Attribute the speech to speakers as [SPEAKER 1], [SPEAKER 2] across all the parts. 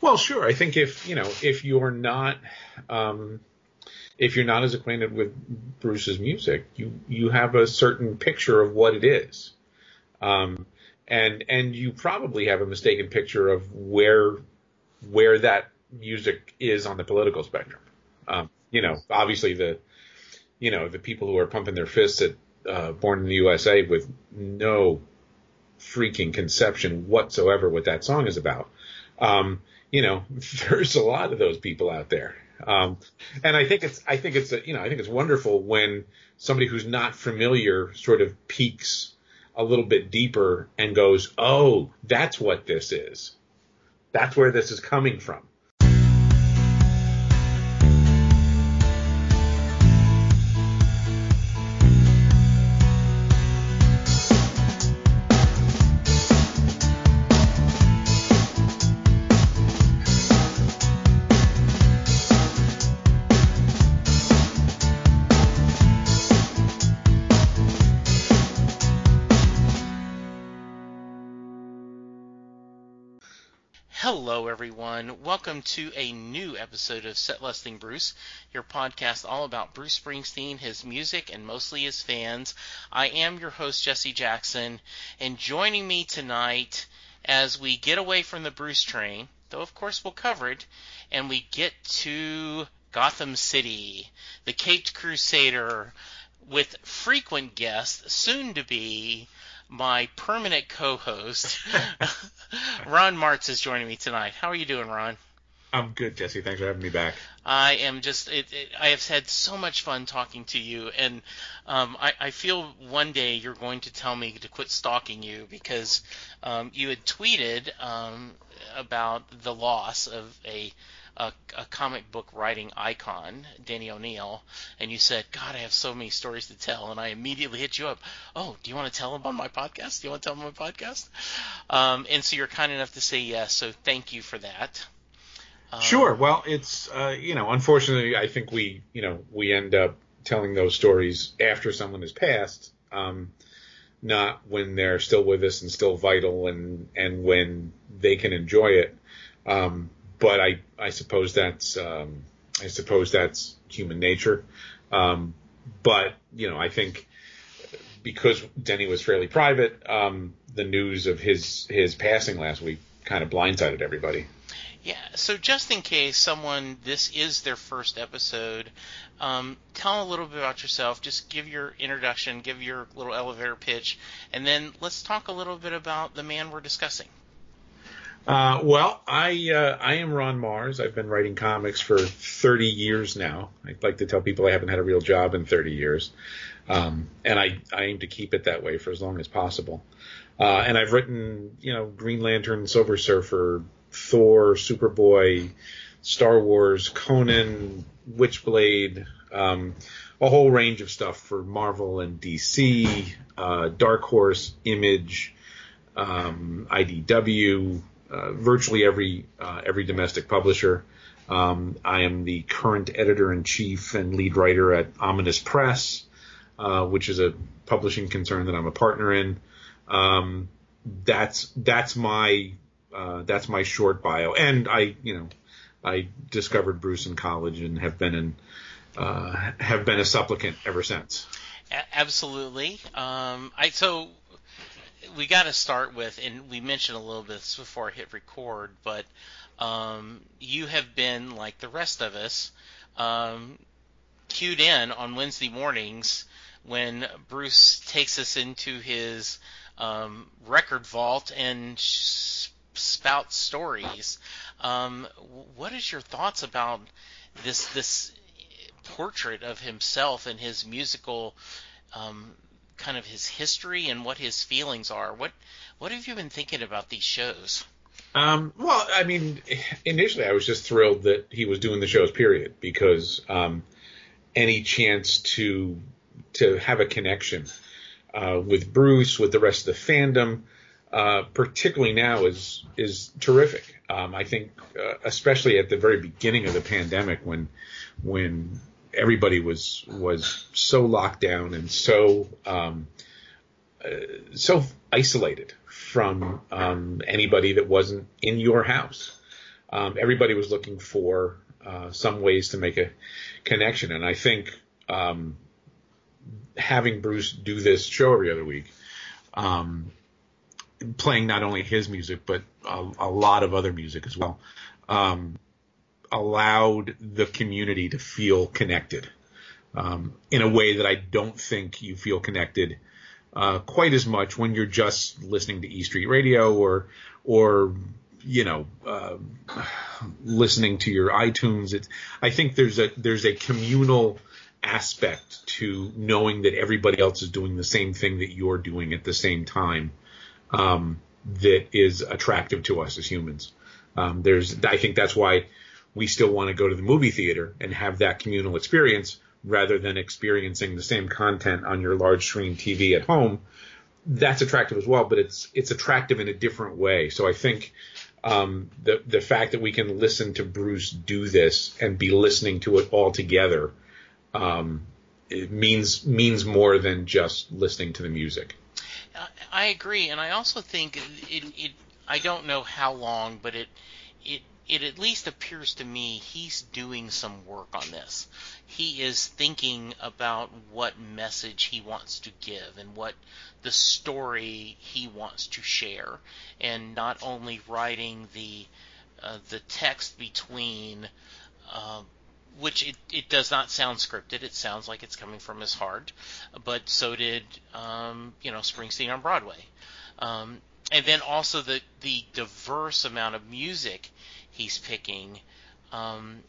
[SPEAKER 1] Well, sure. I think if you know if you're not um, if you're not as acquainted with Bruce's music, you you have a certain picture of what it is, um, and and you probably have a mistaken picture of where where that music is on the political spectrum. Um, you know, obviously the you know the people who are pumping their fists at uh, Born in the USA with no freaking conception whatsoever what that song is about. Um, you know, there's a lot of those people out there. Um, and I think it's, I think it's, a, you know, I think it's wonderful when somebody who's not familiar sort of peeks a little bit deeper and goes, oh, that's what this is. That's where this is coming from.
[SPEAKER 2] Everyone. Welcome to a new episode of Set Listing Bruce, your podcast all about Bruce Springsteen, his music, and mostly his fans. I am your host, Jesse Jackson, and joining me tonight as we get away from the Bruce train, though of course we'll cover it, and we get to Gotham City, the Caped Crusader, with frequent guest, soon to be my permanent co-host, Ron Marz, is joining me tonight. How are you doing, Ron?
[SPEAKER 1] I'm good, Jesse. Thanks for having me back.
[SPEAKER 2] I am just. It, it, I have had so much fun talking to you, and um, I, I, feel one day you're going to tell me to quit stalking you because um, you had tweeted um, about the loss of a a, a comic book writing icon, Denny O'Neil, and you said, God, I have so many stories to tell. And I immediately hit you up. Oh, do you want to tell them on my podcast? Do you want to tell them on my podcast? Um, and so you're kind enough to say yes. So thank you for that.
[SPEAKER 1] Um, sure. Well, it's, uh, you know, unfortunately, I think we, you know, we end up telling those stories after someone has passed. Um, not when they're still with us and still vital and, and when they can enjoy it. Um, but I I suppose that's um, I suppose that's human nature. Um, but you know, I think because Denny was fairly private, um, the news of his his passing last week kind of blindsided everybody.
[SPEAKER 2] Yeah. So just in case someone this is their first episode, um, tell a little bit about yourself. Just give your introduction, give your little elevator pitch, and then let's talk a little bit about the man we're discussing.
[SPEAKER 1] Uh, well, I uh, I am Ron Marz. I've been writing comics for 30 years now. I'd like to tell people I haven't had a real job in 30 years, um, and I, I aim to keep it that way for as long as possible. Uh, and I've written, you know, Green Lantern, Silver Surfer, Thor, Superboy, Star Wars, Conan, Witchblade, um, a whole range of stuff for Marvel and DC, uh, Dark Horse, Image, um, IDW, uh, virtually every uh, every domestic publisher. Um, I am the current editor in chief and lead writer at Ominous Press, uh, which is a publishing concern that I'm a partner in. Um, that's that's my uh, that's my short bio, and I you know I discovered Bruce in college and have been in uh, have been a supplicant ever since.
[SPEAKER 2] Absolutely. Um, I so we got to start with, and we mentioned a little bit before I hit record, but um, you have been like the rest of us, um, cued in on Wednesday mornings when Bruce takes us into his um, record vault and sh- spout stories. Um, what is your thoughts about this this portrait of himself and his musical um, kind of his history and what his feelings are. What what have you been thinking about these shows?
[SPEAKER 1] Um, well, I mean, initially I was just thrilled that he was doing the shows, period, because um, any chance to to have a connection uh, with Bruce, with the rest of the fandom, uh, particularly now, is is terrific. Um, I think, uh, especially at the very beginning of the pandemic, when when everybody was was so locked down and so um, uh, so isolated from um, anybody that wasn't in your house. um, everybody was looking for uh, some ways to make a connection, and I think um, having Bruce do this show every other week, um, playing not only his music but a, a lot of other music as well, um, allowed the community to feel connected um, in a way that I don't think you feel connected uh, quite as much when you're just listening to E Street Radio or or you know uh, listening to your iTunes. It's I think there's a there's a communal aspect to knowing that everybody else is doing the same thing that you're doing at the same time um, that is attractive to us as humans. Um, there's I think that's why we still want to go to the movie theater and have that communal experience rather than experiencing the same content on your large screen TV at home. That's attractive as well, but it's it's attractive in a different way. So I think um, the the fact that we can listen to Bruce do this and be listening to it all together um, it means means more than just listening to the music.
[SPEAKER 2] I agree, and I also think it, it I don't know how long, but it it it at least appears to me he's doing some work on this. He is thinking about what message he wants to give and what the story he wants to share, and not only writing the uh, the text between. Uh, which it, it does not sound scripted. It sounds like it's coming from his heart, but so did um, you know Springsteen on Broadway, um, and then also the the diverse amount of music he's picking um,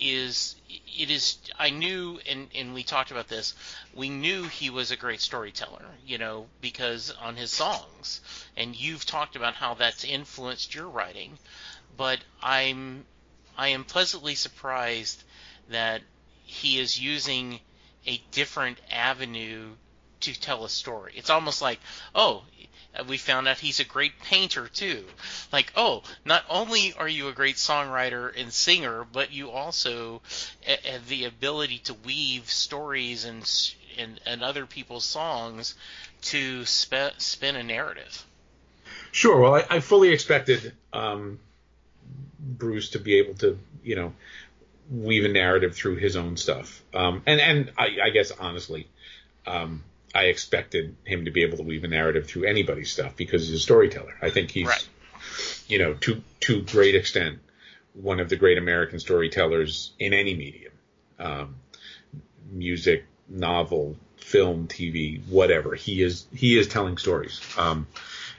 [SPEAKER 2] is it is I knew and and we talked about this we knew he was a great storyteller you know because on his songs and you've talked about how that's influenced your writing but I'm I am pleasantly surprised that he is using a different avenue to tell a story. It's almost like, oh, we found out he's a great painter too. Like, oh, not only are you a great songwriter and singer, but you also have the ability to weave stories and and, and other people's songs to spin a narrative.
[SPEAKER 1] Sure. Well, I, I fully expected um, Bruce to be able to, you know, weave a narrative through his own stuff. Um, and and I, I guess honestly, um, I expected him to be able to weave a narrative through anybody's stuff because he's a storyteller. I think he's, right. you know, to to great extent, one of the great American storytellers in any medium, um, music, novel, film, TV, whatever. He is he is telling stories, um,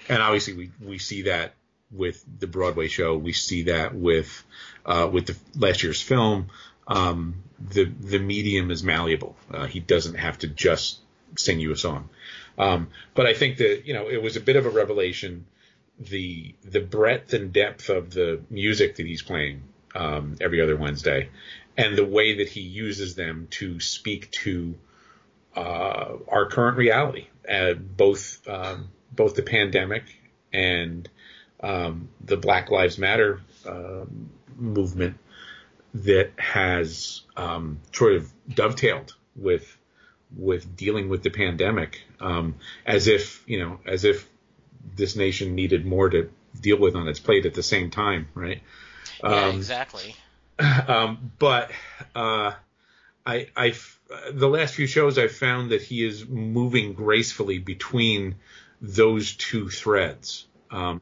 [SPEAKER 1] and obviously we we see that with the Broadway show. We see that with uh, with the last year's film. Um, the the medium is malleable. Uh, he doesn't have to just sing you a song. Um, but I think that you know it was a bit of a revelation the the breadth and depth of the music that he's playing um, every other Wednesday, and the way that he uses them to speak to uh, our current reality, uh, both um, both the pandemic and um, the Black Lives Matter uh, movement that has um, sort of dovetailed with with dealing with the pandemic, um, as if you know, as if this nation needed more to deal with on its plate at the same time, right?
[SPEAKER 2] Yeah, um, exactly.
[SPEAKER 1] Um, but uh, I, I, the last few shows I've found that he is moving gracefully between those two threads. Um,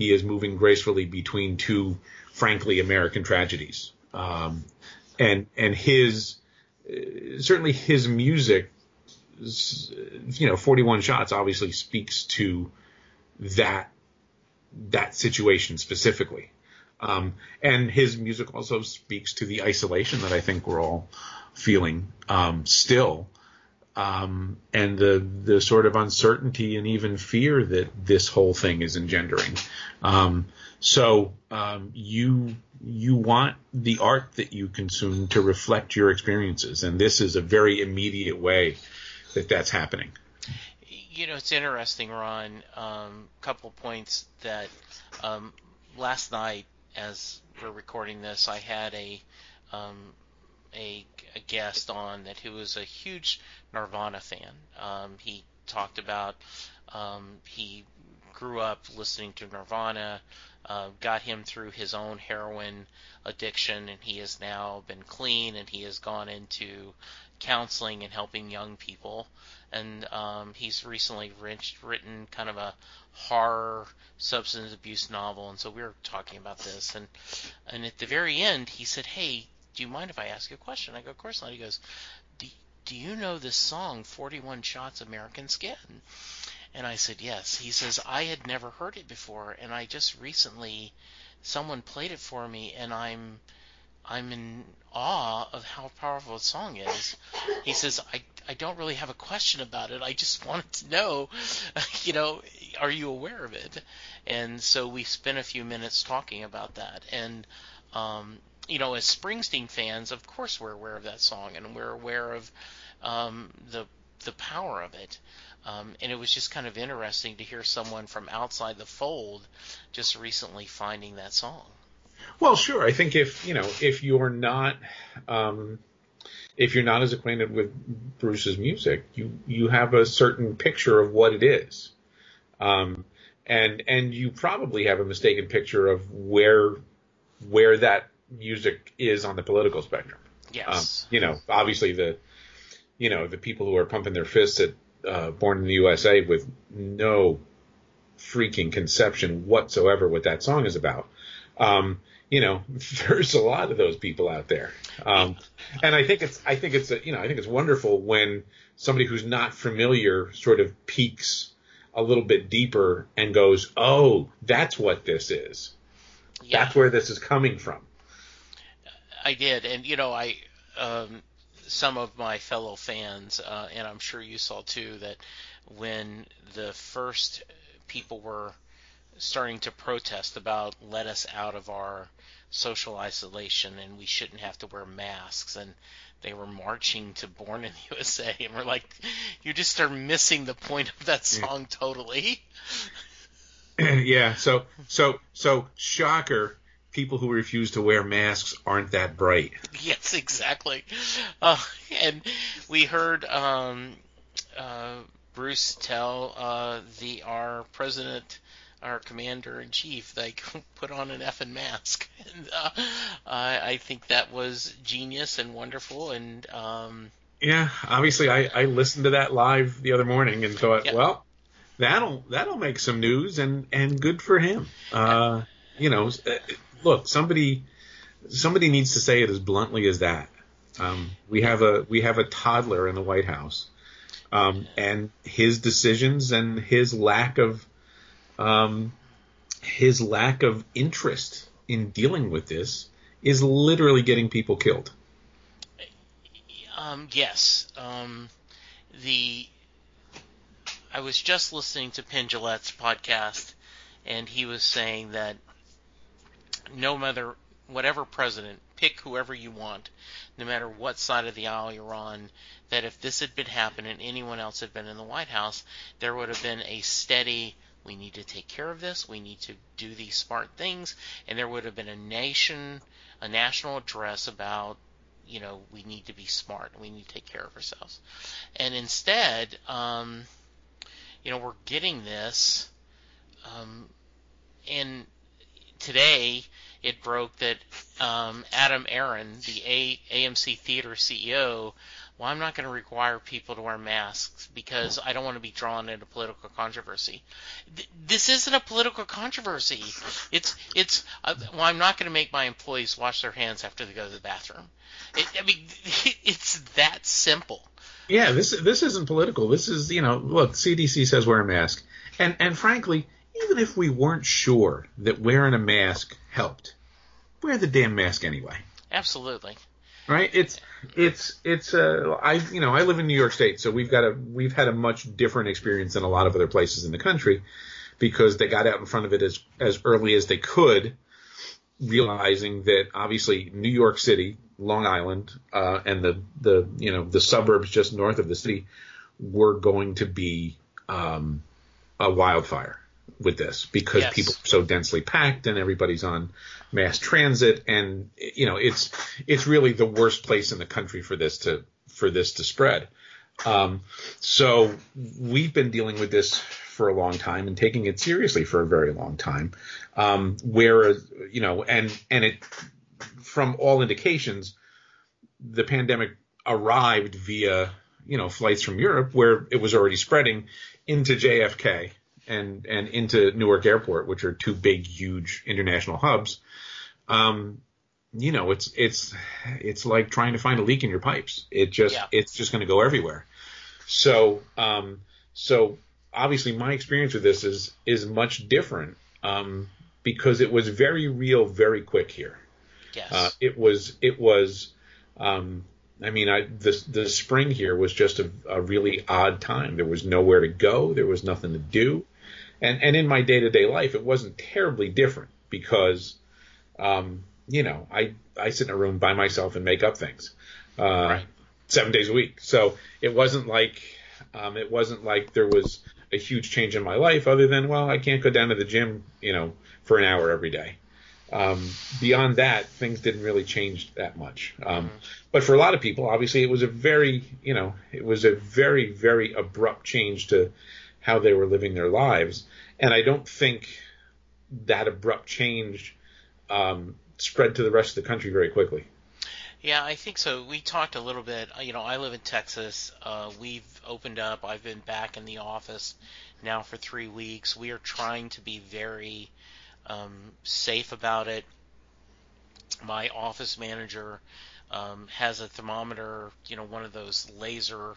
[SPEAKER 1] he is moving gracefully between two, frankly, American tragedies. Um, and and his certainly his music, you know, 41 shots obviously speaks to that that situation specifically. Um, and his music also speaks to the isolation that I think we're all feeling um, still, um, and the the sort of uncertainty and even fear that this whole thing is engendering. Um, so um, you you want the art that you consume to reflect your experiences, and this is a very immediate way that that's happening.
[SPEAKER 2] You know, it's interesting, Ron. A um, couple points that um, last night, as we're recording this, I had a um, a, a, guest on that who was a huge Nirvana fan. Um, he talked about um, he grew up listening to Nirvana, uh, got him through his own heroin addiction, and he has now been clean, and he has gone into counseling and helping young people. And um, he's recently written kind of a horror substance abuse novel, and so we were talking about this, and and at the very end, he said, "Hey, do you mind if I ask you a question?" I go, "Of course not." He goes, "Do, do you know this song, 41 Shots American Skin?" And I said, "Yes." He says, "I had never heard it before, and I just recently someone played it for me, and I'm." I'm in awe of how powerful the song is. He says, I, I don't really have a question about it. I just wanted to know, you know, are you aware of it? And so we spent a few minutes talking about that. And, um, you know, as Springsteen fans, of course we're aware of that song and we're aware of um, the the power of it. Um, and it was just kind of interesting to hear someone from outside the fold just recently finding that song.
[SPEAKER 1] Well, sure. I think if you know if you're not um, if you're not as acquainted with Bruce's music, you you have a certain picture of what it is, um, and and you probably have a mistaken picture of where where that music is on the political spectrum.
[SPEAKER 2] Yes.
[SPEAKER 1] Um, you know, obviously the you know the people who are pumping their fists at uh, Born in the USA with no freaking conception whatsoever what that song is about. Um, you know, there's a lot of those people out there. Um, and I think it's, I think it's, a, you know, I think it's wonderful when somebody who's not familiar sort of peeks a little bit deeper and goes, oh, that's what this is. Yeah. That's where this is coming from.
[SPEAKER 2] I did. And, you know, I, um, some of my fellow fans, uh, and I'm sure you saw too, that when the first people were starting to protest about let us out of our social isolation and we shouldn't have to wear masks and they were marching to Born in the USA and we're like you just are missing the point of that song totally.
[SPEAKER 1] yeah, so so so shocker people who refuse to wear masks aren't that bright.
[SPEAKER 2] Yes, exactly. Uh, and we heard um, uh, Bruce tell uh, the our president our commander in chief like put on an effing mask and uh, I, I think that was genius and wonderful and um,
[SPEAKER 1] yeah obviously I, I listened to that live the other morning and thought yeah. well that'll that'll make some news and and good for him uh, you know uh, look somebody somebody needs to say it as bluntly as that um, we have a we have a toddler in the White House um, and his decisions and his lack of um, his lack of interest in dealing with this is literally getting people killed.
[SPEAKER 2] Um, yes. Um, the I was just listening to Penn podcast, and he was saying that no matter whatever president, pick whoever you want, no matter what side of the aisle you're on, that if this had been happening and anyone else had been in the White House, there would have been a steady we need to take care of this. We need to do these smart things. And there would have been a nation, a national address about, you know, we need to be smart. And we need to take care of ourselves. And instead, um, you know, we're getting this. Um, and today it broke that um, Adam Aron, the A- AMC Theater CEO, well, I'm not going to require people to wear masks because I don't want to be drawn into political controversy. Th- this isn't a political controversy. It's it's uh, well, I'm not going to make my employees wash their hands after they go to the bathroom. It, I mean, it's that simple.
[SPEAKER 1] Yeah, this this isn't political. This is you know, look, CDC says wear a mask, and and frankly, even if we weren't sure that wearing a mask helped, wear the damn mask anyway.
[SPEAKER 2] Absolutely
[SPEAKER 1] right? It's it's it's uh, I you know I live in New York State, so we've got a we've had a much different experience than a lot of other places in the country because they got out in front of it as as early as they could, realizing that obviously New York City, Long Island, uh, and the the you know the suburbs just north of the city were going to be um, a wildfire with this because yes. people are so densely packed and everybody's on mass transit and you know it's it's really the worst place in the country for this to for this to spread. Um, so we've been dealing with this for a long time and taking it seriously for a very long time. Um, whereas, you know, and and it, from all indications, the pandemic arrived via you know flights from Europe where it was already spreading into JFK and and into Newark Airport, which are two big, huge international hubs. Um, you know, it's it's it's like trying to find a leak in your pipes. It just
[SPEAKER 2] Yeah.
[SPEAKER 1] it's just going to go everywhere. So um, so obviously my experience with this is is much different um, because it was very real, very quick here.
[SPEAKER 2] Yes.
[SPEAKER 1] Uh, it was it was um, I mean I the the spring here was just a, a really odd time. There was nowhere to go. There was nothing to do, and and in my day to day life it wasn't terribly different because um, you know I I sit in a room by myself and make up things uh,
[SPEAKER 2] Right.
[SPEAKER 1] seven days a week. So it wasn't like um, it wasn't like there was a huge change in my life other than well I can't go down to the gym you know for an hour every day. Um, beyond that, things didn't really change that much. Um, But for a lot of people, obviously, it was a very, you know, it was a very, very abrupt change to how they were living their lives. And I don't think that abrupt change um, spread to the rest of the country very quickly.
[SPEAKER 2] Yeah, I think so. We talked a little bit. uh, You know, I live in Texas. Uh, we've opened up. I've been back in the office now for three weeks. We are trying to be very um, safe about it. My office manager um, has a thermometer, you know, one of those laser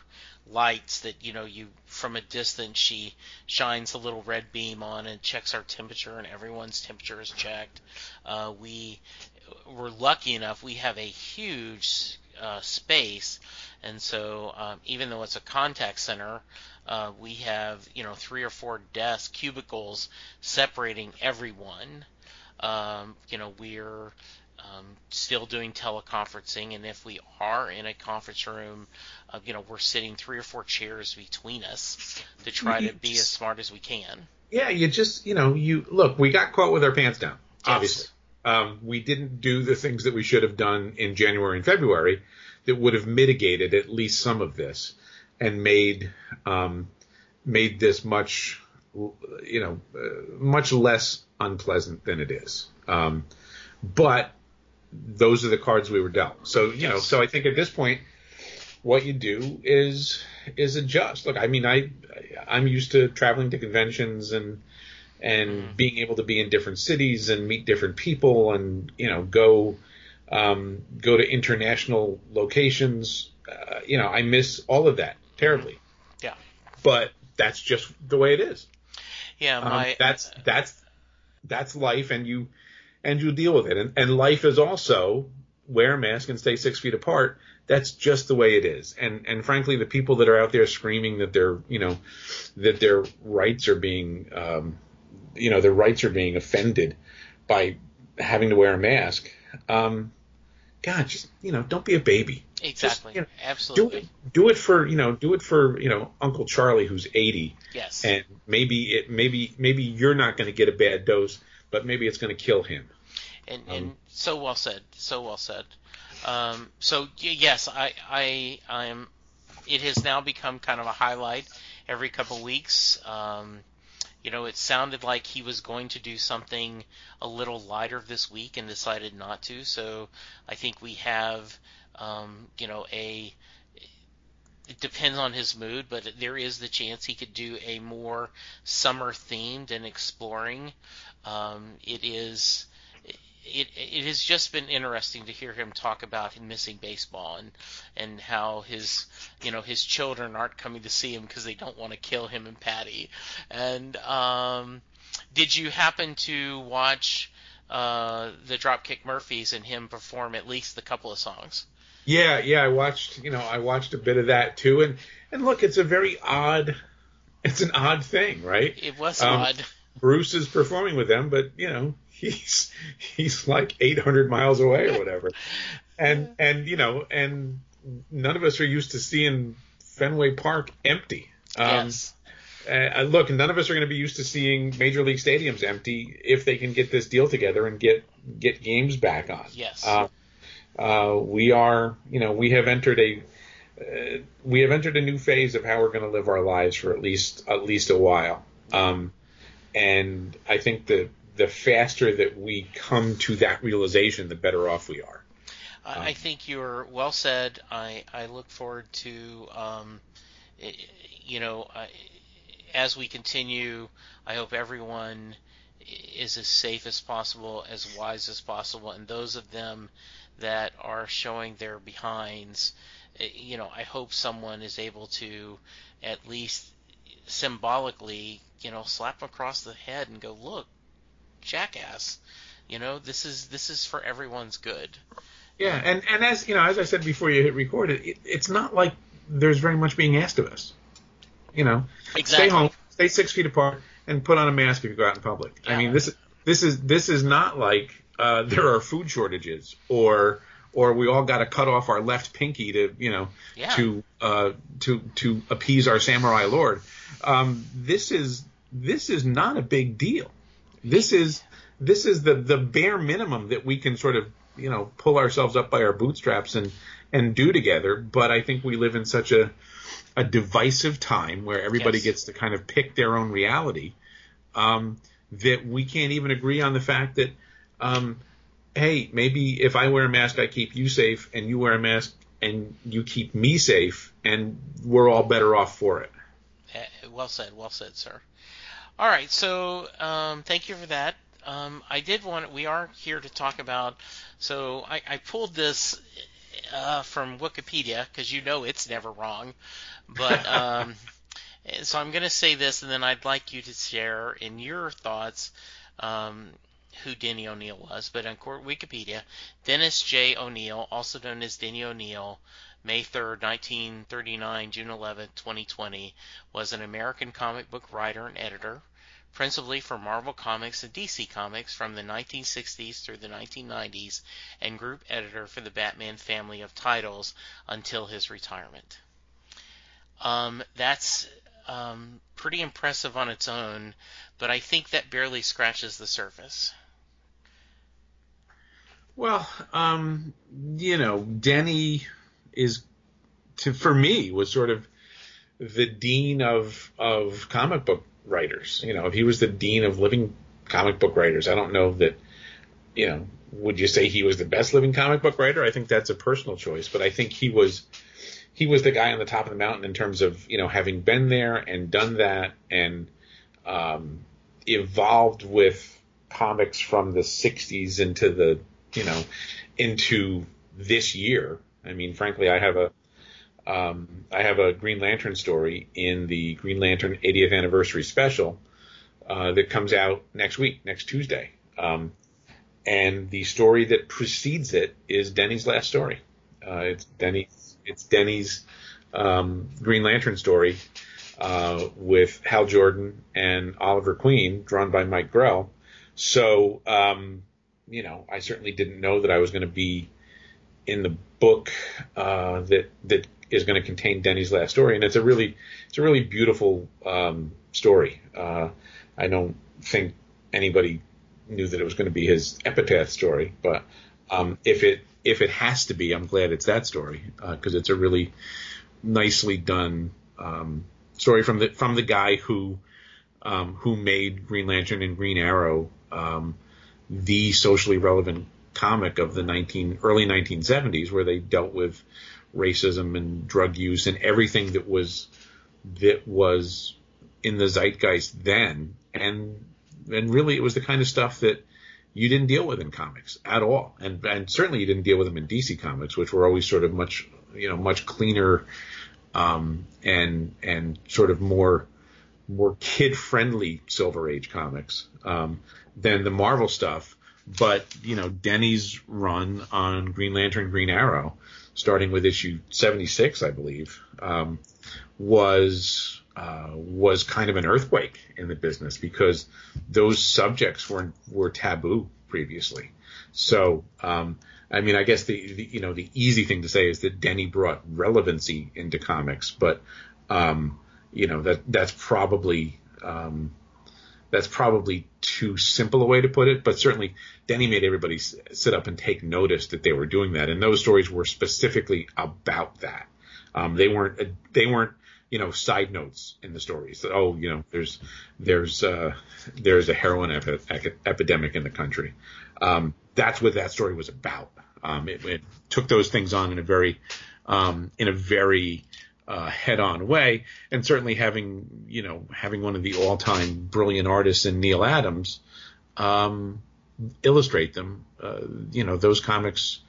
[SPEAKER 2] lights that, you know, you from a distance she shines a little red beam on and checks our temperature, and everyone's temperature is checked. Uh, we we're lucky enough we have a huge uh, space, and so um, even though it's a contact center, uh, we have you know three or four desk cubicles separating everyone. Um, you know we're um, still doing teleconferencing, and if we are in a conference room, uh, you know we're sitting three or four chairs between us to try to be as smart as we can.
[SPEAKER 1] Yeah, you just, you know, you look, we got caught with our pants down,
[SPEAKER 2] Yes.
[SPEAKER 1] obviously. Um, we didn't do the things that we should have done in January and February that would have mitigated at least some of this and made um, made this much, you know, uh, much less unpleasant than it is. Um, but those are the cards we were dealt. So you know, so I think at this point, what you do is is adjust. Look, I mean, I I'm used to traveling to conventions and and being able to be in different cities and meet different people and you know go um, go to international locations. Uh, you know, I miss all of that terribly.
[SPEAKER 2] Yeah.
[SPEAKER 1] But that's just the way it is.
[SPEAKER 2] Yeah,
[SPEAKER 1] Um,
[SPEAKER 2] my
[SPEAKER 1] that's that's that's life, and you and you deal with it. And, and life is also wear a mask and stay six feet apart. That's just the way it is. And and frankly, the people that are out there screaming that their you know that their rights are being um, you know their rights are being offended by having to wear a mask. Um, God, just you know, don't be a baby.
[SPEAKER 2] exactly,
[SPEAKER 1] you know, Do it, do it for you know, do it for you know Uncle Charlie who's eighty
[SPEAKER 2] yes.
[SPEAKER 1] and maybe it maybe maybe you're not going to get a bad dose, but maybe it's going to kill him.
[SPEAKER 2] And,
[SPEAKER 1] Um,
[SPEAKER 2] and so well said, so well said. Um, so yes, I, I, I am. It has now become kind of a highlight every couple weeks. Um, you know, it sounded like he was going to do something a little lighter this week and decided not to. So I think we have, um, you know, a. It depends on his mood, but there is the chance he could do a more summer themed and exploring. Um, it is it it has just been interesting to hear him talk about him missing baseball and and how his you know his children aren't coming to see him because they don't want to kill him and Patti. And um, did you happen to watch uh, the Dropkick Murphys and him perform at least a couple of songs?
[SPEAKER 1] Yeah, yeah, I watched, you know, I watched a bit of that too, and and look, it's a very odd, it's an odd thing, right?
[SPEAKER 2] It was
[SPEAKER 1] Um,
[SPEAKER 2] odd.
[SPEAKER 1] Bruce is performing with them, but you know, he's he's like 800 miles away or whatever, and and you know, and none of us are used to seeing Fenway Park empty. Um,
[SPEAKER 2] yes.
[SPEAKER 1] Uh, look, none of us are going to be used to seeing major league stadiums empty if they can get this deal together and get get games back on.
[SPEAKER 2] Yes.
[SPEAKER 1] Uh, uh, we are, you know, we have entered a uh, we have entered a new phase of how we're going to live our lives for at least at least a while. Um, and I think the the faster that we come to that realization, the better off we are.
[SPEAKER 2] I um, think you're well said. I, I look forward to, um, you know, as we continue, I hope everyone is as safe as possible, as wise as possible, and those of them that are showing their behinds, eh, you know, I hope someone is able to at least symbolically, you know, slap them across the head and go, look, jackass, you know, this is this is for everyone's good.
[SPEAKER 1] Yeah, and and as you know, as I said before you hit record, it, it's not like there's very much being asked of us. You know,
[SPEAKER 2] exactly.
[SPEAKER 1] stay home, stay six feet apart, and put on a mask if you go out in public. Yeah. I mean, this this is this is not like uh, there are food shortages or or we all got to cut off our left pinky to you know
[SPEAKER 2] yeah.
[SPEAKER 1] to uh, to to appease our samurai lord. Um, this is this is not a big deal. This is this is the the bare minimum that we can sort of you know pull ourselves up by our bootstraps and and do together. But I think we live in such a a divisive time where everybody yes. gets to kind of pick their own reality um, that we can't even agree on the fact that um, hey maybe if I wear a mask I keep you safe and you wear a mask and you keep me safe and we're all better off for it.
[SPEAKER 2] Eh, well said, well said, sir. All right, so um, thank you for that. Um, I did want. We are here to talk about. So I, I pulled this uh, from Wikipedia because you know it's never wrong. But um, so I'm going to say this, and then I'd like you to share in your thoughts um, who Denny O'Neil was. But on Wikipedia, Dennis J. O'Neil, also known as Denny O'Neil, May 3rd, 1939, June 11th, 2020, was an American comic book writer and editor principally for Marvel Comics and DC Comics from the 1960s through the 1990s, and group editor for the Batman family of titles until his retirement. Um, that's um, pretty impressive on its own, but I think that barely scratches the surface.
[SPEAKER 1] Well, um, you know, Denny is, to, for me, was sort of the dean of of comic book writers. You know, if he was the dean of living comic book writers, I don't know that, you know, would you say he was the best living comic book writer? I think that's a personal choice, but I think he was he was the guy on the top of the mountain in terms of you know having been there and done that and um, evolved with comics from the 60s into the you know into this year. I mean, frankly, I have a um, I have a Green Lantern story in the Green Lantern 80th anniversary special uh, that comes out next week, next Tuesday. Um, and the story that precedes it is Denny's last story. Uh, it's Denny's, it's Denny's um, Green Lantern story uh, with Hal Jordan and Oliver Queen, drawn by Mike Grell. So, um, you know, I certainly didn't know that I was going to be in the book uh, that that is going to contain Denny's last story, and it's a really it's a really beautiful um, story. Uh, I don't think anybody knew that it was going to be his epitaph story, but um, if it if it has to be, I'm glad it's that story because uh, it's a really nicely done um, story from the from the guy who um, who made Green Lantern and Green Arrow um, the socially relevant comic of the 19 early 1970s, where they dealt with racism and drug use and everything that was that was in the zeitgeist then. And and really it was the kind of stuff that you didn't deal with in comics at all. And and certainly you didn't deal with them in DC comics which were always sort of much you know much cleaner um, and and sort of more more kid friendly silver age comics um, than the Marvel stuff but you know Denny's run on Green Lantern Green Arrow starting with issue 76, I believe, um, was uh, was kind of an earthquake in the business because those subjects were were taboo previously. So, um, I mean, I guess the, the, you know the easy thing to say is that Denny brought relevancy into comics, but um, you know that that's probably um, that's probably too simple a way to put it, but certainly Denny made everybody sit up and take notice that they were doing that, and those stories were specifically about that. Um, they weren't they weren't you know side notes in the stories. So, oh, you know, there's there's uh, there's a heroin epi- epidemic in the country. Um, that's what that story was about. Um, it, it, took those things on in a very um, in a very uh, head-on way, and certainly having you know having one of the all-time brilliant artists in Neal Adams um, illustrate them. Uh, you know those comics.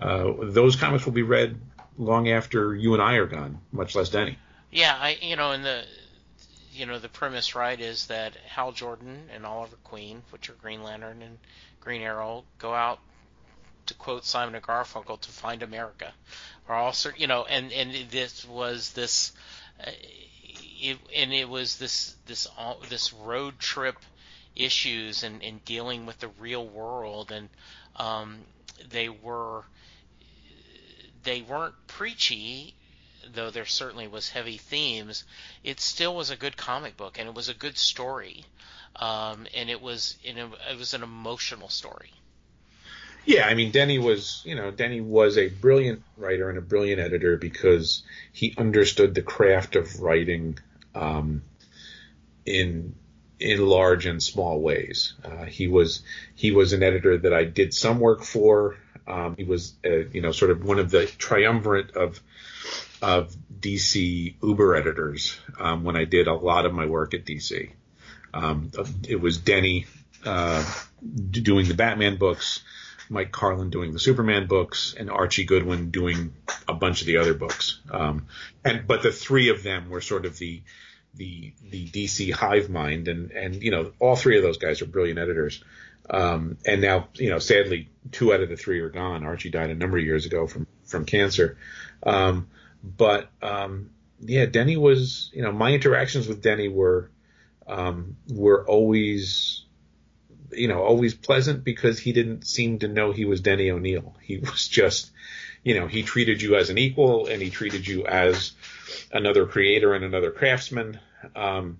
[SPEAKER 1] Uh, those comics will be read long after you and I are gone, much less Denny.
[SPEAKER 2] Yeah, I you know, and the you know the premise right is that Hal Jordan and Oliver Queen, which are Green Lantern and Green Arrow, go out to quote Simon and Garfunkel to find America, are also you know, and and this was this. Uh, it, and it was this this all this road trip issues and, and dealing with the real world and um, they were they weren't preachy though there certainly was heavy themes, it still was a good comic book and it was a good story, um, and it was in a it was an emotional story.
[SPEAKER 1] Yeah, I mean Denny was you know Denny was a brilliant writer and a brilliant editor because he understood the craft of writing um, in in large and small ways. Uh, he was he was an editor that I did some work for. Um, he was uh, you know sort of one of the triumvirate of of DC Uber editors um, when I did a lot of my work at DC. Um, it was Denny uh, doing the Batman books, Mike Carlin doing the Superman books, and Archie Goodwin doing a bunch of the other books. Um, and but the three of them were sort of the the the DC hive mind, and and you know all three of those guys are brilliant editors. Um, and now, you know, sadly, two out of the three are gone. Archie died a number of years ago from from cancer. Um, but um, yeah, Denny was, you know, my interactions with Denny were um, were always, you know, always pleasant because he didn't seem to know he was Denny O'Neil. He was just, you know, he treated you as an equal and he treated you as another creator and another craftsman. Um,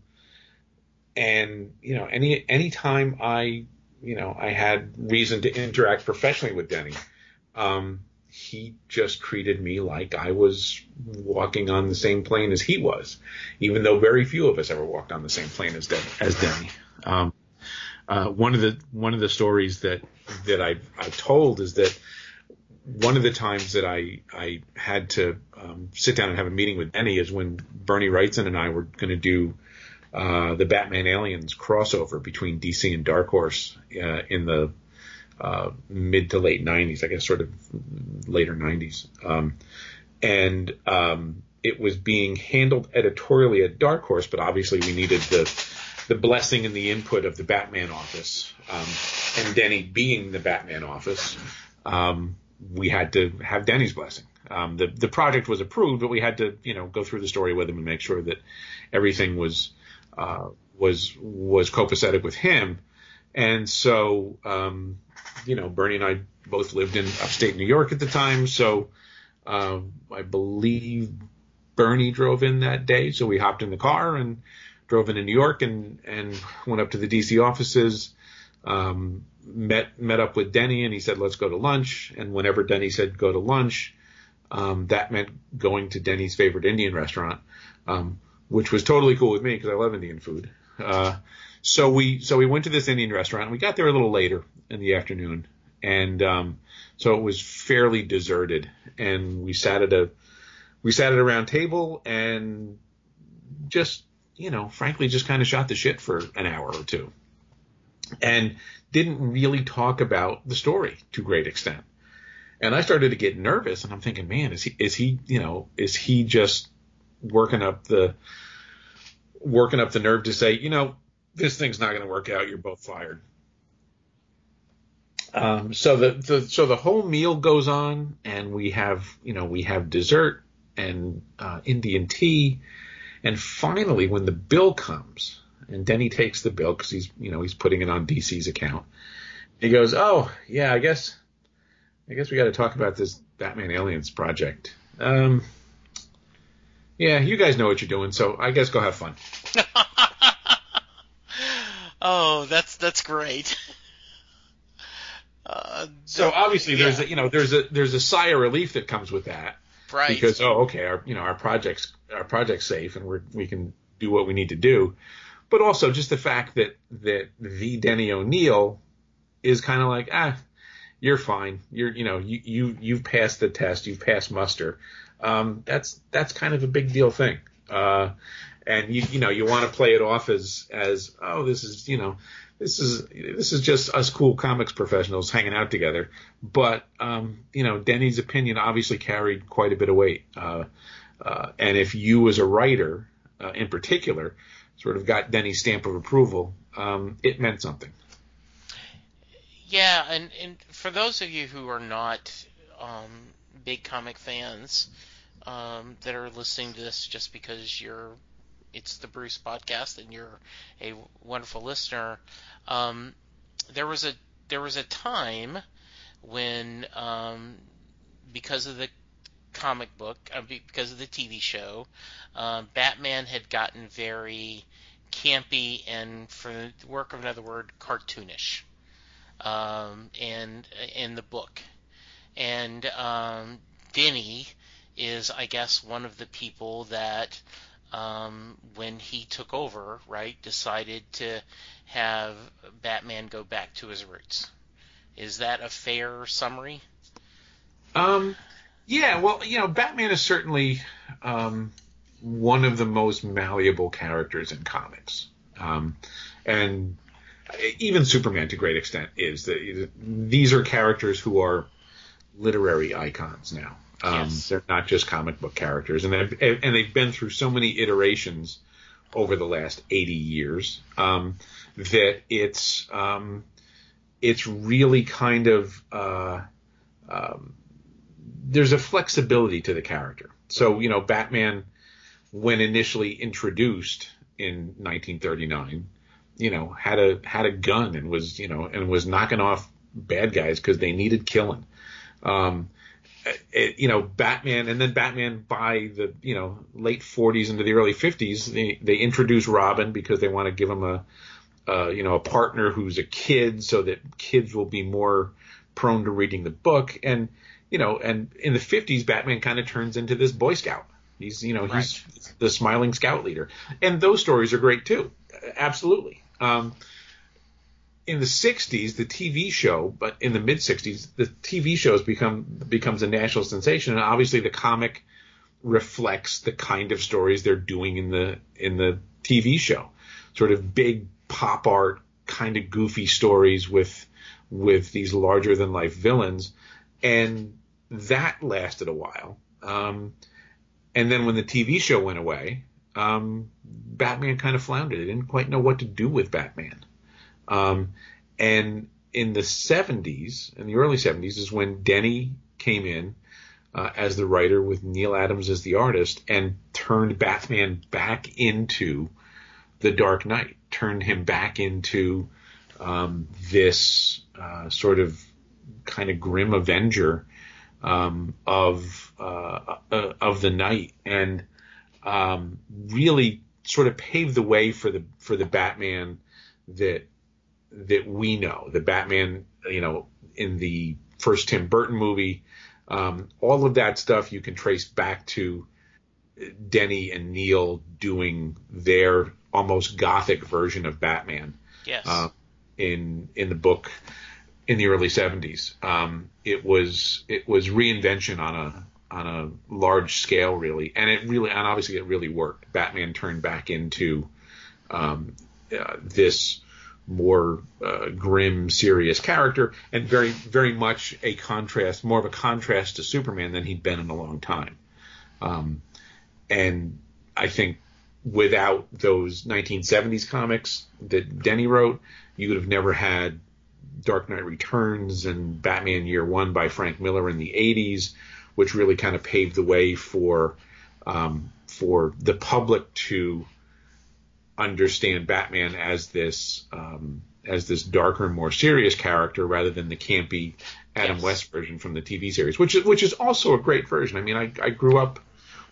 [SPEAKER 1] and you know, any any time I, you know, I had reason to interact professionally with Denny, um, he just treated me like I was walking on the same plane as he was, even though very few of us ever walked on the same plane as as Denny. Um, uh, one of the one of the stories that that I I told is that one of the times that I I had to um, sit down and have a meeting with Denny is when Bernie Wrightson and I were going to do uh, the Batman Aliens crossover between DC and Dark Horse uh, in the uh, mid to late 90s, I guess, sort of later 90s. Um, and um, it was being handled editorially at Dark Horse, but obviously we needed the the blessing and the input of the Batman office. Um, and Denny being the Batman office, um, we had to have Denny's blessing. Um, the the project was approved, but we had to you know go through the story with him and make sure that everything was uh, was was copacetic with him. And so, um, you know, Bernie and I both lived in upstate New York at the time. So, um, I believe Bernie drove in that day. So we hopped in the car and drove into New York and, and went up to the DC offices. Um, met, met up with Denny and he said, let's go to lunch. And whenever Denny said go to lunch, um, that meant going to Denny's favorite Indian restaurant, um, which was totally cool with me because I love Indian food. Uh, so we so we went to this Indian restaurant. We got there a little later in the afternoon, and um, so it was fairly deserted. And we sat at a we sat at a round table and just you know, frankly, just kind of shot the shit for an hour or two, and didn't really talk about the story to great extent. And I started to get nervous, and I'm thinking, man, is he is he you know is he just working up the working up the nerve to say, you know, this thing's not going to work out. You're both fired. Um, so the, the so the whole meal goes on, and we have you know we have dessert and uh, Indian tea, and finally when the bill comes, and Denny takes the bill because he's you know he's putting it on DC's account. He goes, oh yeah, I guess I guess we got to talk about this Batman Aliens project. Um, yeah, you guys know what you're doing, so I guess go have fun.
[SPEAKER 2] Oh, that's that's great. Uh,
[SPEAKER 1] so obviously there's a, you know there's a there's a sigh of relief that comes with that,
[SPEAKER 2] right.
[SPEAKER 1] because oh okay our you know our project's our project's safe and we we can do what we need to do, but also just the fact that that the Denny O'Neil is kind of like ah you're fine you're you know you you you've passed the test you've passed muster um, that's that's kind of a big deal thing. Uh, and you you know you want to play it off as as oh this is you know this is this is just us cool comics professionals hanging out together. But um, you know Denny's opinion obviously carried quite a bit of weight. Uh, uh, and if you as a writer uh, in particular sort of got Denny's stamp of approval, um, it meant something.
[SPEAKER 2] Yeah, and, and for those of you who are not um, big comic fans um, that are listening to this just because you're it's the Bruce podcast and you're a wonderful listener. Um, there was a there was a time when um, because of the comic book uh, because of the TV show, uh, Batman had gotten very campy and, for the work of another word, cartoonish. Um, and in the book, and um, Denny is, I guess, one of the people that, um, when he took over, right, decided to have Batman go back to his roots. Is that a fair summary?
[SPEAKER 1] Um, yeah. Well, you know, Batman is certainly um, one of the most malleable characters in comics, um, and even Superman to great extent is that these are characters who are literary icons now. Um, yes. They're not just comic book characters, and they've and they've been through so many iterations over the last 80 years um, that it's um, it's really kind of uh, um, there's a flexibility to the character. So you know, Batman, when initially introduced in 1939, you know, had a had a gun and was you know and was knocking off bad guys because they needed killing. Um, it, you know, Batman, and then Batman by the you know late 40s into the early 50s, they they introduce Robin because they want to give him a, a you know a partner who's a kid, so that kids will be more prone to reading the book, and you know, and in the 50s, Batman kind of turns into this Boy Scout. He's you know right. he's the smiling scout leader, and those stories are great too, absolutely. Um, in the 60s the TV show, but in the mid 60s the TV show become becomes a national sensation, and obviously the comic reflects the kind of stories they're doing in the in the TV show, sort of big pop art kind of goofy stories with with these larger than life villains, and that lasted a while. Um, and then when the TV show went away, um, Batman kind of floundered. They didn't quite know what to do with Batman. Um, and in the 70s, in the early 70s, is when Denny came in uh, as the writer with Neal Adams as the artist and turned Batman back into the Dark Knight, turned him back into um, this uh, sort of kind of grim avenger um, of uh, uh of the night, and um, really sort of paved the way for the for the Batman that that we know, the Batman, you know, in the first Tim Burton movie, um, all of that stuff you can trace back to Denny and Neal doing their almost gothic version of Batman.
[SPEAKER 2] Yes.
[SPEAKER 1] Uh, in in the book in the early 70s. Um, it was it was reinvention on a on a large scale, really, and it really and obviously it really worked. Batman turned back into um, uh, this more uh, grim, serious character, and very, very much a contrast, more of a contrast to Superman than he'd been in a long time. Um, and I think without those 1970s comics that Denny wrote, you would have never had Dark Knight Returns and Batman Year One by Frank Miller in the 80s, which really kind of paved the way for um, for the public to understand Batman as this um, as this darker, more serious character rather than the campy Adam yes. West version from the TV series, which is which is also a great version. I mean, I, I grew up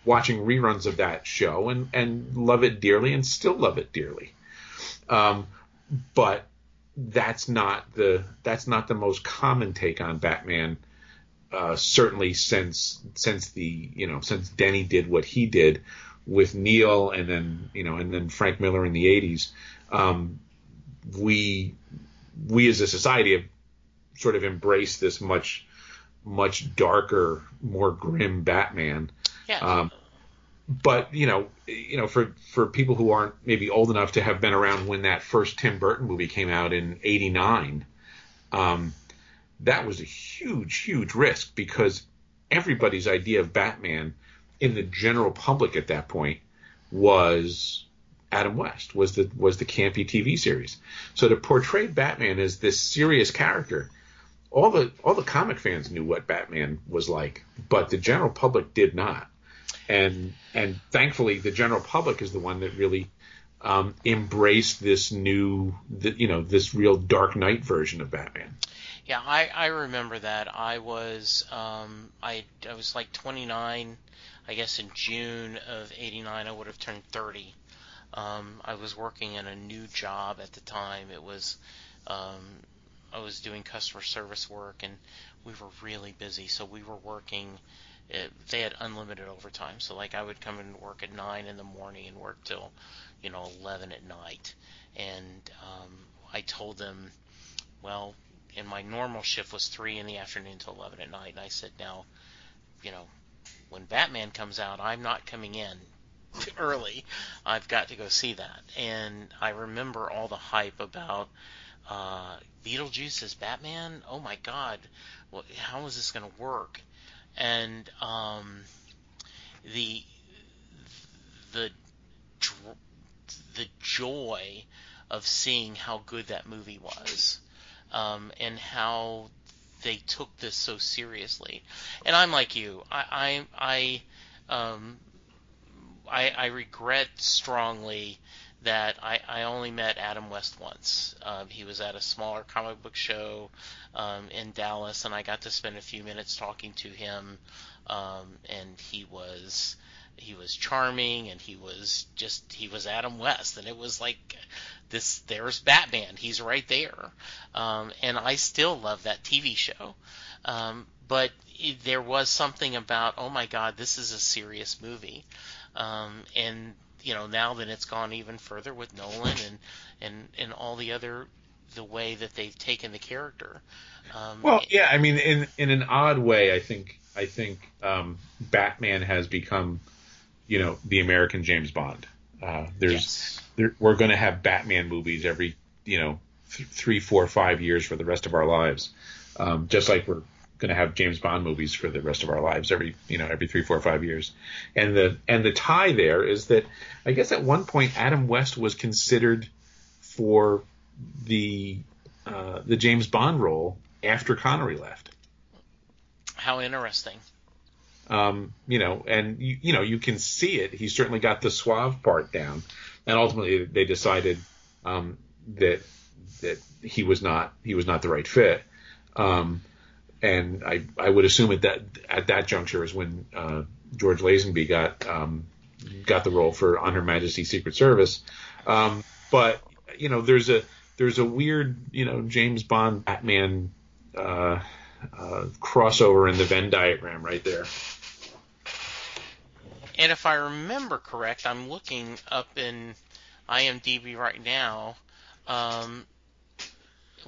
[SPEAKER 1] watching reruns of that show and and love it dearly and still love it dearly. Um, but that's not the that's not the most common take on Batman uh, certainly since since the you know since Denny did what he did with Neal and then you know and then Frank Miller in the 80s, um, we we as a society have sort of embraced this much much darker, more grim Batman.
[SPEAKER 2] Yeah.
[SPEAKER 1] Um, but you know, you know, for for people who aren't maybe old enough to have been around when that first Tim Burton movie came out in '89, um, that was a huge, huge risk because everybody's idea of Batman in the general public at that point was Adam West, was the was the campy TV series. So to portray Batman as this serious character, all the all the comic fans knew what Batman was like, but the general public did not. And and thankfully, the general public is the one that really um, embraced this new, you know, this real Dark Knight version of Batman.
[SPEAKER 2] Yeah, I, I remember that. I was um, I I was like 29, I guess in June of '89. I would have turned 30. Um, I was working in a new job at the time. It was um, I was doing customer service work, and we were really busy. So we were working. It, they had unlimited overtime. So like I would come and work at nine in the morning and work till you know 11 at night. And um, I told them, well, and my normal shift was three in the afternoon till eleven at night. And I said, now, you know, when Batman comes out, I'm not coming in early. I've got to go see that. And I remember all the hype about uh, Beetlejuice as Batman. Oh my God, well, how is this going to work? And um, the the the joy of seeing how good that movie was um, and how they took this so seriously. And I'm like you. I I I um, I, I regret strongly that I, I only met Adam West once. Um, he was at a smaller comic book show um, in Dallas, and I got to spend a few minutes talking to him. Um, and he was he was charming and he was just he was Adam West. And it was like this there's Batman. He's right there. Um, and I still love that TV show. Um, but it, there was something about oh my god this is a serious movie. Um, and you know now that it's gone even further with Nolan and and and all the other the way that they've taken the character
[SPEAKER 1] um, well yeah I mean in in an odd way I think I think um, Batman has become you know the American James Bond. Uh, there's yes. there, we're going to have Batman movies every you know th- three, four, five years for the rest of our lives, um, just like we're going to have James Bond movies for the rest of our lives every you know every three, four, five years. And the and the tie there is that I guess at one point Adam West was considered for the uh, the James Bond role after Connery left.
[SPEAKER 2] How interesting.
[SPEAKER 1] Um, you know, and you, you know you can see it. He certainly got the suave part down, and ultimately they decided um, that that he was not he was not the right fit. Um, and I I would assume at that at that juncture is when uh, George Lazenby got um, got the role for On Her Majesty's Secret Service. Um, but you know, there's a there's a weird you know James Bond Batman uh, uh, crossover in the Venn diagram right there.
[SPEAKER 2] And if I remember correct, I'm looking up in IMDb right now. Um,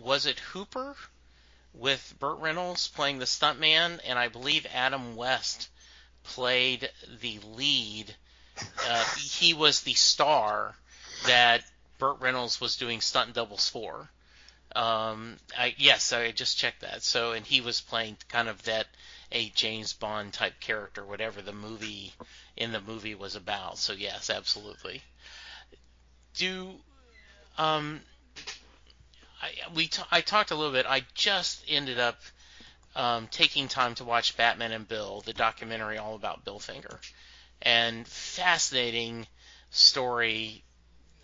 [SPEAKER 2] was it Hooper with Burt Reynolds playing the stuntman, and I believe Adam West played the lead. Uh, he was the star that Burt Reynolds was doing stunt doubles for. Um, I, yes, I just checked that. So, and he was playing kind of that a James Bond type character, whatever the movie in the movie was about. So yes, absolutely. Do um, I we t- I talked a little bit. I just ended up um, taking time to watch Batman and Bill, the documentary all about Bill Finger, and fascinating story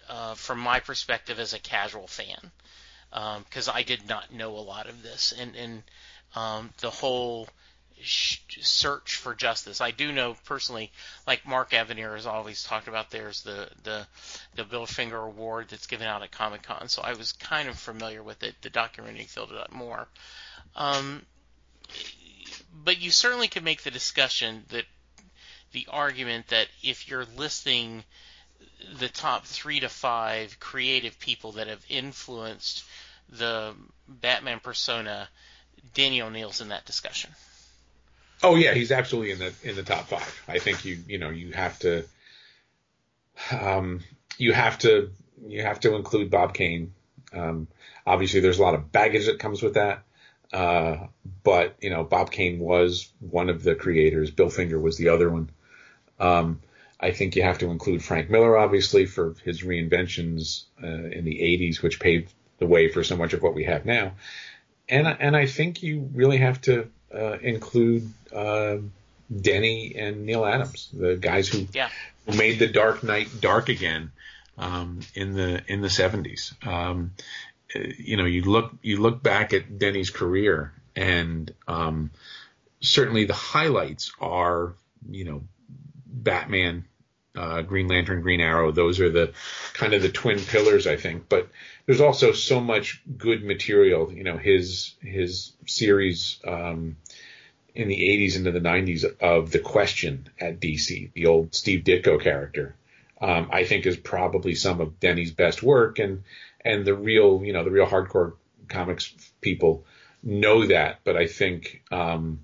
[SPEAKER 2] uh, from my perspective as a casual fan, because um, I did not know a lot of this, and and um, the whole search for justice. I do know personally, like Mark Evanier has always talked about. There's the the the Bill Finger Award that's given out at Comic Con, so I was kind of familiar with it. The documentary filled it up more. Um, but you certainly could make the discussion that the argument that if you're listing the top three to five creative people that have influenced the Batman persona, Denny O'Neil's in that discussion.
[SPEAKER 1] Oh yeah, he's absolutely in the in the top five. I think you you know you have to um, you have to you have to include Bob Kane. Um, obviously, there's a lot of baggage that comes with that. Uh, but you know, Bob Kane was one of the creators. Bill Finger was the other one. Um, I think you have to include Frank Miller, obviously, for his reinventions uh, in the '80s, which paved the way for so much of what we have now. And and I think you really have to uh, include uh, Denny and Neal Adams, the guys who,
[SPEAKER 2] yeah.
[SPEAKER 1] who made the Dark Knight dark again um, in the in the 70s. Um, you know, you look you look back at Denny's career, and um, certainly the highlights are you know Batman, uh, Green Lantern, Green Arrow. Those are the kind of the twin pillars, I think. But there's also so much good material. You know, his his series um, in the 80s into the 90s of the Question at DC, the old Steve Ditko character. Um, I think is probably some of Denny's best work, and and the real, you know, the real hardcore comics people know that. But I think, um,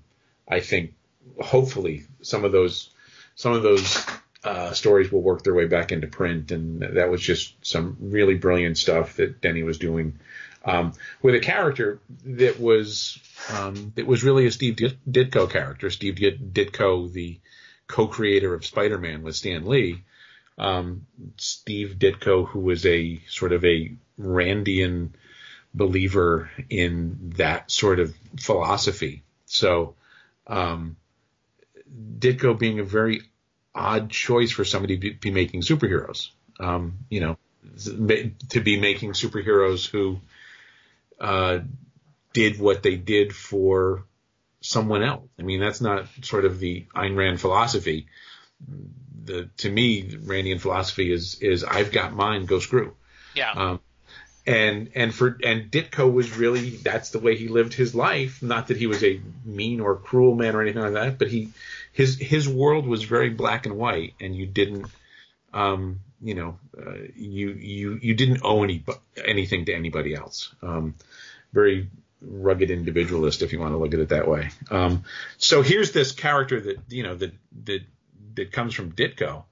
[SPEAKER 1] I think hopefully some of those, some of those uh, stories will work their way back into print, and that was just some really brilliant stuff that Denny was doing um, with a character that was um, that was really a Steve Ditko character. Steve Ditko, the co-creator of Spider-Man with Stan Lee, um, Steve Ditko, who was a sort of a Randian believer in that sort of philosophy. So, um, Ditko being a very odd choice for somebody to be making superheroes. Um, you know, to be making superheroes who uh, did what they did for someone else. I mean, that's not sort of the Ayn Rand philosophy. The to me, Randian philosophy is is I've got mine, go screw.
[SPEAKER 2] Yeah. Um,
[SPEAKER 1] and and for and Ditko was really that's the way he lived his life. Not that he was a mean or cruel man or anything like that, but he his his world was very black and white, and you didn't, um, you know, uh, you you you didn't owe any anything to anybody else. Um, very rugged individualist, if you want to look at it that way. Um, so here's this character that you know that that that comes from Ditko,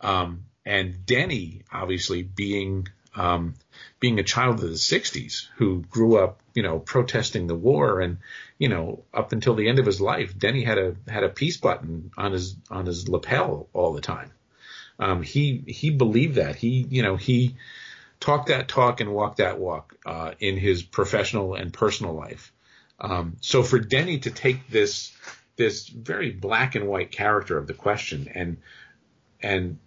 [SPEAKER 1] um, and Denny obviously being um, being a child of the 60s who grew up, you know, protesting the war and, you know, up until the end of his life, Denny had a had a peace button on his on his lapel all the time. Um, he he believed that he you know he talked that talk and walked that walk uh, in his professional and personal life. Um, so for Denny to take this this very black and white character of the question and and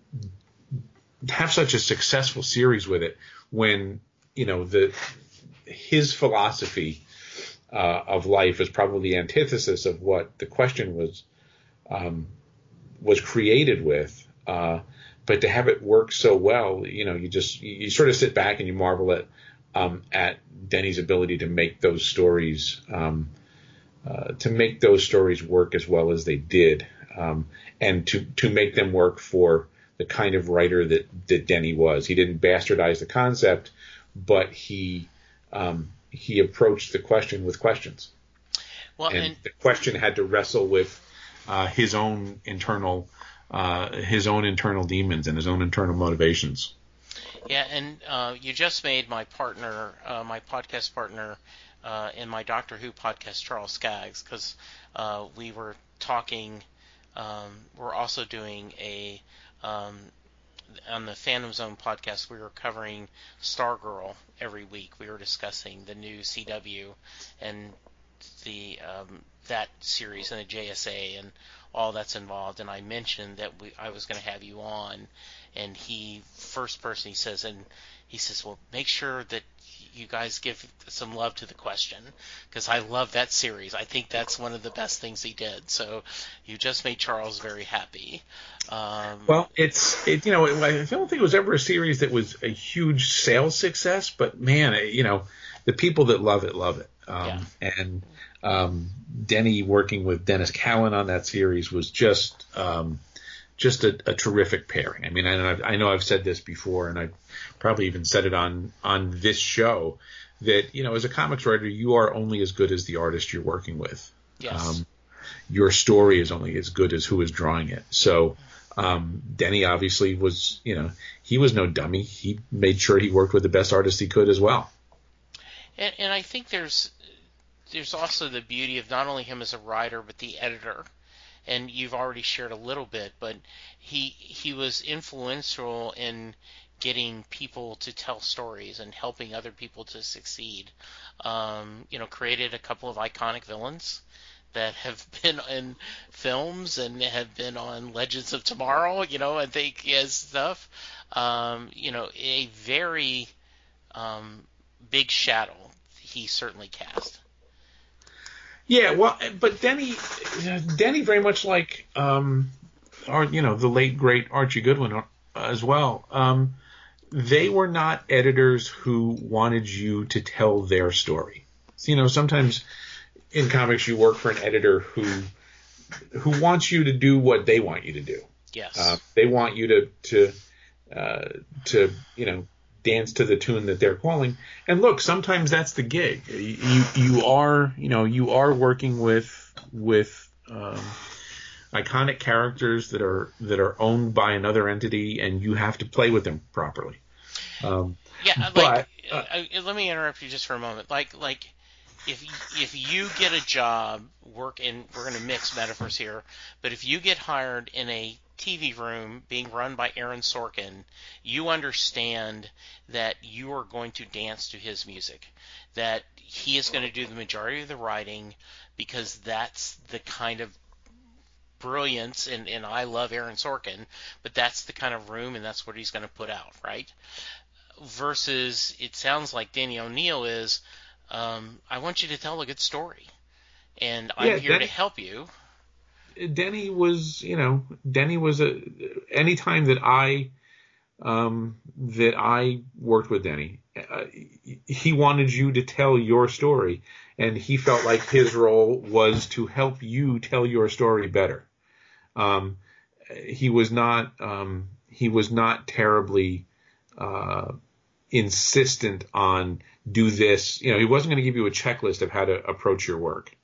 [SPEAKER 1] have such a successful series with it when you know the his philosophy uh, of life is probably the antithesis of what the question was um, was created with. Uh, but to have it work so well, you know, you just you sort of sit back and you marvel at um, at Denny's ability to make those stories um, uh, to make those stories work as well as they did, um, and to to make them work for the kind of writer that that Denny was. He didn't bastardize the concept, but he um, he approached the question with questions.
[SPEAKER 2] Well,
[SPEAKER 1] and,
[SPEAKER 2] and,
[SPEAKER 1] the question had to wrestle with uh, his own internal uh, his own internal demons and his own internal motivations.
[SPEAKER 2] Yeah, and uh, you just made my partner, uh, my podcast partner, uh, in my Doctor Who podcast, Charles Skaggs, because uh, we were talking. Um, we're also doing a um, on the Phantom Zone podcast, we were covering Stargirl every week. We were discussing the new CW and the um, that series and the JSA and all that's involved. And I mentioned that we I was going to have you on, and he first person he says and he says, well, make sure that you guys give some love to the question because I love that series. I think that's one of the best things he did. So you just made Charles very happy. Um,
[SPEAKER 1] well, it's it, you know I don't think it was ever a series that was a huge sales success, but man, you know the people that love it love it. Um,
[SPEAKER 2] Yeah.
[SPEAKER 1] And um, Denny working with Denys Cowan on that series was just um, just a, a terrific pairing. I mean, I know, I've, I know I've said this before, and I've probably even said it on on this show that you know, as a comics writer, you are only as good as the artist you're working with.
[SPEAKER 2] Yes.
[SPEAKER 1] Um, your story is only as good as who is drawing it. So um, Denny obviously was, you know, he was no dummy. He made sure he worked with the best artist he could as well.
[SPEAKER 2] And, and I think there's there's also the beauty of not only him as a writer but the editor. And you've already shared a little bit, but he he was influential in getting people to tell stories and helping other people to succeed. Um, you know, created a couple of iconic villains that have been in films and have been on Legends of Tomorrow. You know, I think has stuff. Um, you know, a very um, big shadow he certainly cast.
[SPEAKER 1] Yeah, well, but Denny, Denny very much like, um, our, you know, the late great Archie Goodwin uh, as well. Um, they were not editors who wanted you to tell their story. So, you know, sometimes in comics you work for an editor who who wants you to do what they want you to do.
[SPEAKER 2] Yes.
[SPEAKER 1] Uh, they want you to to uh, to you know dance to the tune that they're calling. And look, sometimes that's the gig. You you are you know you are working with with um, iconic characters that are that are owned by another entity, and you have to play with them properly. Um,
[SPEAKER 2] yeah,
[SPEAKER 1] but,
[SPEAKER 2] like
[SPEAKER 1] uh,
[SPEAKER 2] uh, let me interrupt you just for a moment. Like like if if you get a job work and we're going to mix metaphors here, but if you get hired in a TV room being run by Aaron Sorkin, you understand that you are going to dance to his music, that he is going to do the majority of the writing because that's the kind of brilliance and, and I love Aaron Sorkin, but that's the kind of room and that's what he's going to put out, right? Versus it sounds like Denny O'Neil is um, I want you to tell a good story, and I'm here
[SPEAKER 1] Danny-
[SPEAKER 2] to help you.
[SPEAKER 1] Denny was, you know, Denny was a. any time that I, um, that I worked with Denny, uh, he wanted you to tell your story, and he felt like his role was to help you tell your story better. Um, he was not, um, he was not terribly uh, insistent on do this. You know, he wasn't going to give you a checklist of how to approach your work.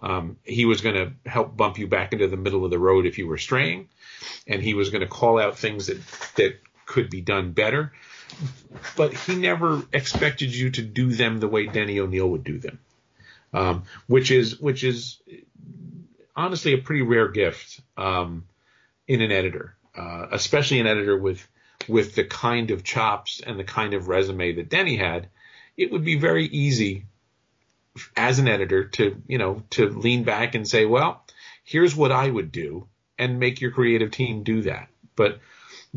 [SPEAKER 1] Um, he was going to help bump you back into the middle of the road if you were straying, and he was going to call out things that that could be done better. But he never expected you to do them the way Denny O'Neil would do them, um, which is which is honestly a pretty rare gift um, in an editor, uh, especially an editor with with the kind of chops and the kind of resume that Denny had. It would be very easy as an editor to, you know, to lean back and say, well, here's what I would do and make your creative team do that. But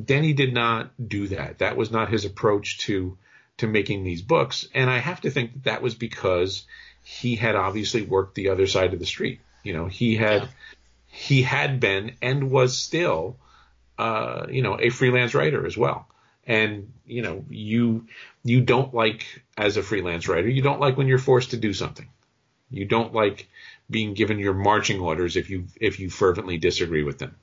[SPEAKER 1] Denny did not do that. That was not his approach to, to making these books. And I have to think that that was because he had obviously worked the other side of the street. You know, he had,
[SPEAKER 2] Yeah.
[SPEAKER 1] he had been and was still, uh, you know, a freelance writer as well. And, you know, you, you don't like as a freelance writer, you don't like when you're forced to do something. You don't like being given your marching orders if you, if you fervently disagree with them.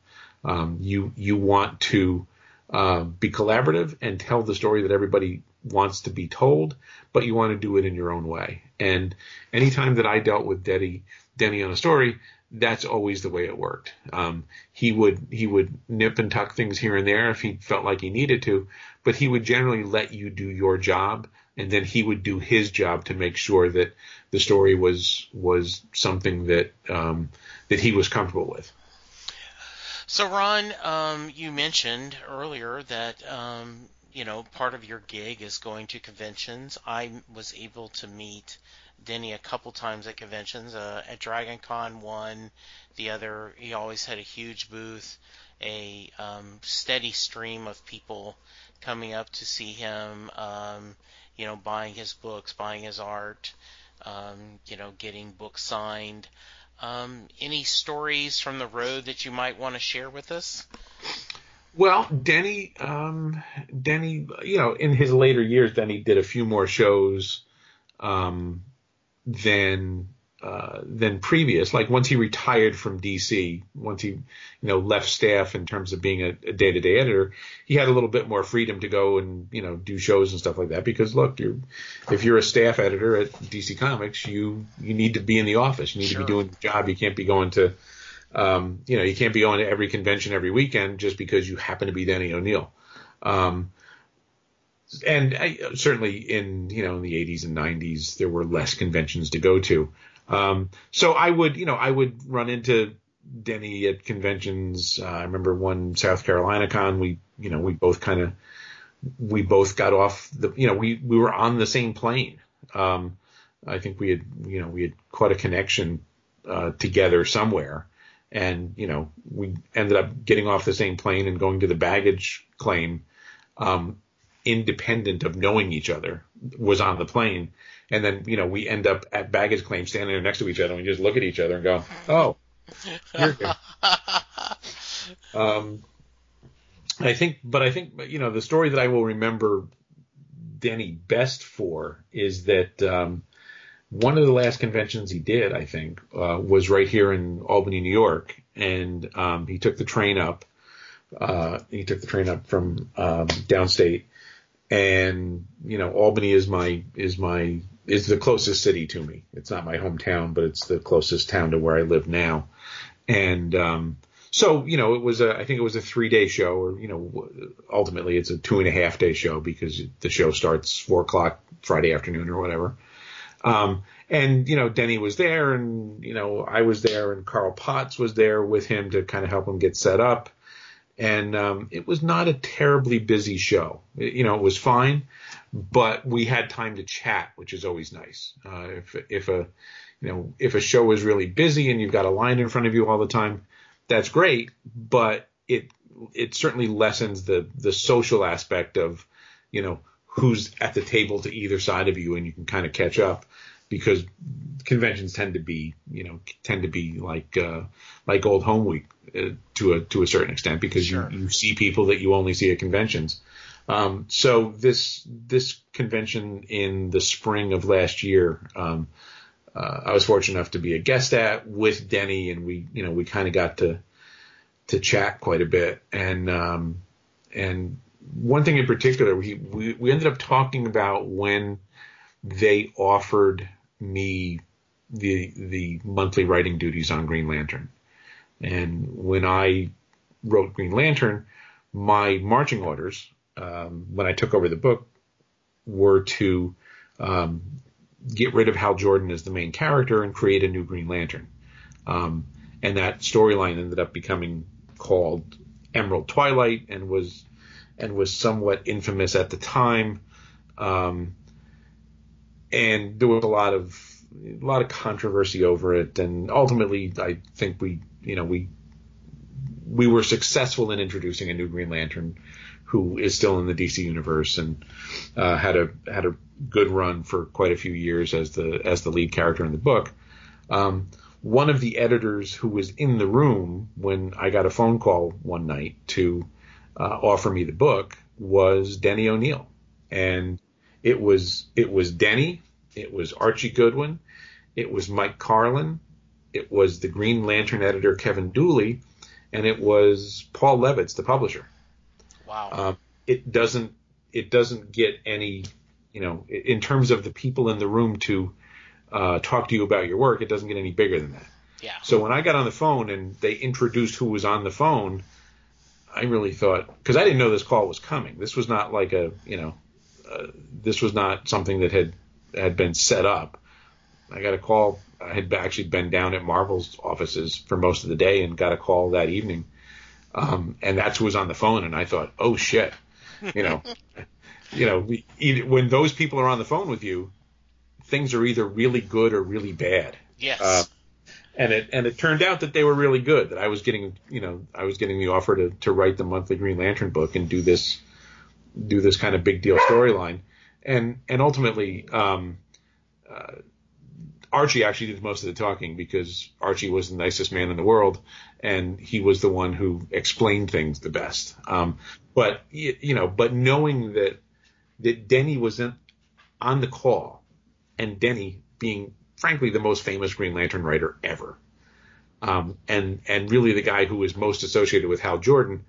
[SPEAKER 1] Um, you, you want to, uh, be collaborative and tell the story that everybody wants to be told, but you want to do it in your own way. And anytime that I dealt with Denny, Denny on a story, that's always the way it worked. Um, he would he would nip and tuck things here and there if he felt like he needed to, but he would generally let you do your job, and then he would do his job to make sure that the story was was something that um, that he was comfortable with.
[SPEAKER 2] So, Ron, um, you mentioned earlier that um, you know part of your gig is going to conventions. I was able to meet Denny a couple times at conventions. Uh, at Dragon Con one, the other he always had a huge booth, a um, steady stream of people coming up to see him. Um, you know, buying his books, buying his art, um, you know, getting books signed. Um, any stories from the road that you might want to share with us?
[SPEAKER 1] Well, Denny, um, Denny, you know, in his later years, Denny did a few more shows, um, than uh, than previous. Like once he retired from DC, once he you know left staff in terms of being a day to day editor, he had a little bit more freedom to go and you know do shows and stuff like that. Because look, you're if you're a staff editor at DC Comics, you you need to be in the office. You need sure. to be doing the job. You can't be going to um, you know you can't be going to every convention every weekend just because you happen to be Denny O'Neil. Um, and I, certainly in you know in the 80s and 90s there were less conventions to go to um, so I would, you know, I would run into Denny at conventions. Uh, I remember one South Carolina con. We, you know, we both kind of, we both got off the, you know, we we were on the same plane. Um, I think we had, you know, we had quite a connection uh, together somewhere, and you know, we ended up getting off the same plane and going to the baggage claim, um, independent of knowing each other, was on the plane and then you know we end up at baggage claim standing there next to each other and we just look at each other and go, oh, you're here. um, I think, but I think you know the story that I will remember Denny best for is that um, one of the last conventions he did, I think, uh, was right here in Albany, New York, and um, he took the train up. Uh, he took the train up from um, downstate, and you know Albany is my is my is the closest city to me. It's not my hometown, but it's the closest town to where I live now. And um, so, you know, it was a, I think it was a three day show, or you know, ultimately it's a two and a half day show because the show starts four o'clock Friday afternoon or whatever. Um, and you know, Denny was there, and you know, I was there, and Carl Potts was there with him to kind of help him get set up. And um, it was not a terribly busy show. It, you know, it was fine but we had time to chat, which is always nice. Uh, if if a you know if a show is really busy and you've got a line in front of you all the time, that's great, but it it certainly lessens the the social aspect of you know who's at the table to either side of you and you can kind of catch up because conventions tend to be you know tend to be like uh, like old home week uh, to a to a certain extent because sure. you you see people that you only see at conventions um, so this this convention in the spring of last year, um, uh, I was fortunate enough to be a guest at with Denny, and we you know we kind of got to to chat quite a bit, and um, and one thing in particular, we, we we ended up talking about when they offered me the the monthly writing duties on Green Lantern, and when I wrote Green Lantern, my marching orders um, when I took over the book were to um, get rid of Hal Jordan as the main character and create a new Green Lantern. Um, and that storyline ended up becoming called Emerald Twilight and was and was somewhat infamous at the time. Um, and there was a lot of a lot of controversy over it, and ultimately, I think we you know we we were successful in introducing a new Green Lantern who is still in the DC universe and uh, had a had a good run for quite a few years as the as the lead character in the book. Um, one of the editors who was in the room when I got a phone call one night to uh, offer me the book was Denny O'Neil, and it was it was Denny, it was Archie Goodwin, it was Mike Carlin, it was the Green Lantern editor Kevin Dooley, and it was Paul Levitz, the publisher.
[SPEAKER 2] Wow.
[SPEAKER 1] Um, it doesn't it doesn't get any you know in terms of the people in the room to uh, talk to you about your work. It doesn't get any bigger than that.
[SPEAKER 2] Yeah.
[SPEAKER 1] So when I got on the phone and they introduced who was on the phone, I really thought because I didn't know this call was coming. This was not like a you know uh, this was not something that had had been set up. I got a call. I had actually been down at Marvel's offices for most of the day and got a call that evening um, and that's who was on the phone. And I thought, oh shit, you know, you know, we, when those people are on the phone with you, things are either really good or really bad.
[SPEAKER 2] Yes. Uh,
[SPEAKER 1] and it and it turned out that they were really good. That I was getting, you know, I was getting the offer to to write the monthly Green Lantern book and do this do this kind of big deal storyline. And and ultimately, um, uh, Archie actually did most of the talking because Archie was the nicest man in the world, and he was the one who explained things the best. Um, but you know, but knowing that that Denny was in, on the call, and Denny being frankly the most famous Green Lantern writer ever, um, and and really the guy who is most associated with Hal Jordan.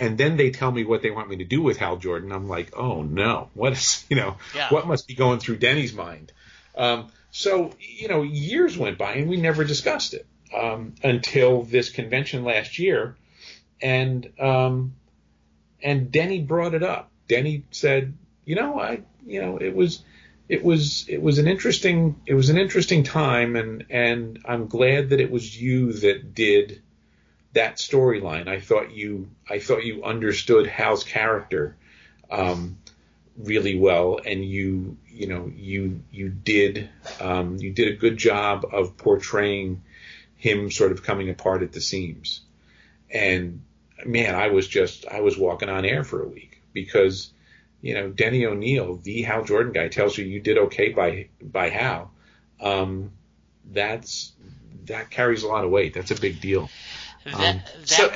[SPEAKER 1] And then they tell me what they want me to do with Hal Jordan. I'm like, oh no, what is you know
[SPEAKER 2] Yeah.
[SPEAKER 1] what must be going through Denny's mind? Um, so you know, years went by and we never discussed it um, until this convention last year, and um, and Denny brought it up. Denny said, you know, I you know it was it was it was an interesting it was an interesting time and and I'm glad that it was you that did that storyline. I thought you I thought you understood Hal's character um, really well and you you know you you did um, you did a good job of portraying him sort of coming apart at the seams. And man, I was just I was walking on air for a week because you know Denny O'Neil, the Hal Jordan guy, tells you you did okay by by Hal. Um, that's that carries a lot of weight. That's a big deal.
[SPEAKER 2] That,
[SPEAKER 1] Um,
[SPEAKER 2] that,
[SPEAKER 1] so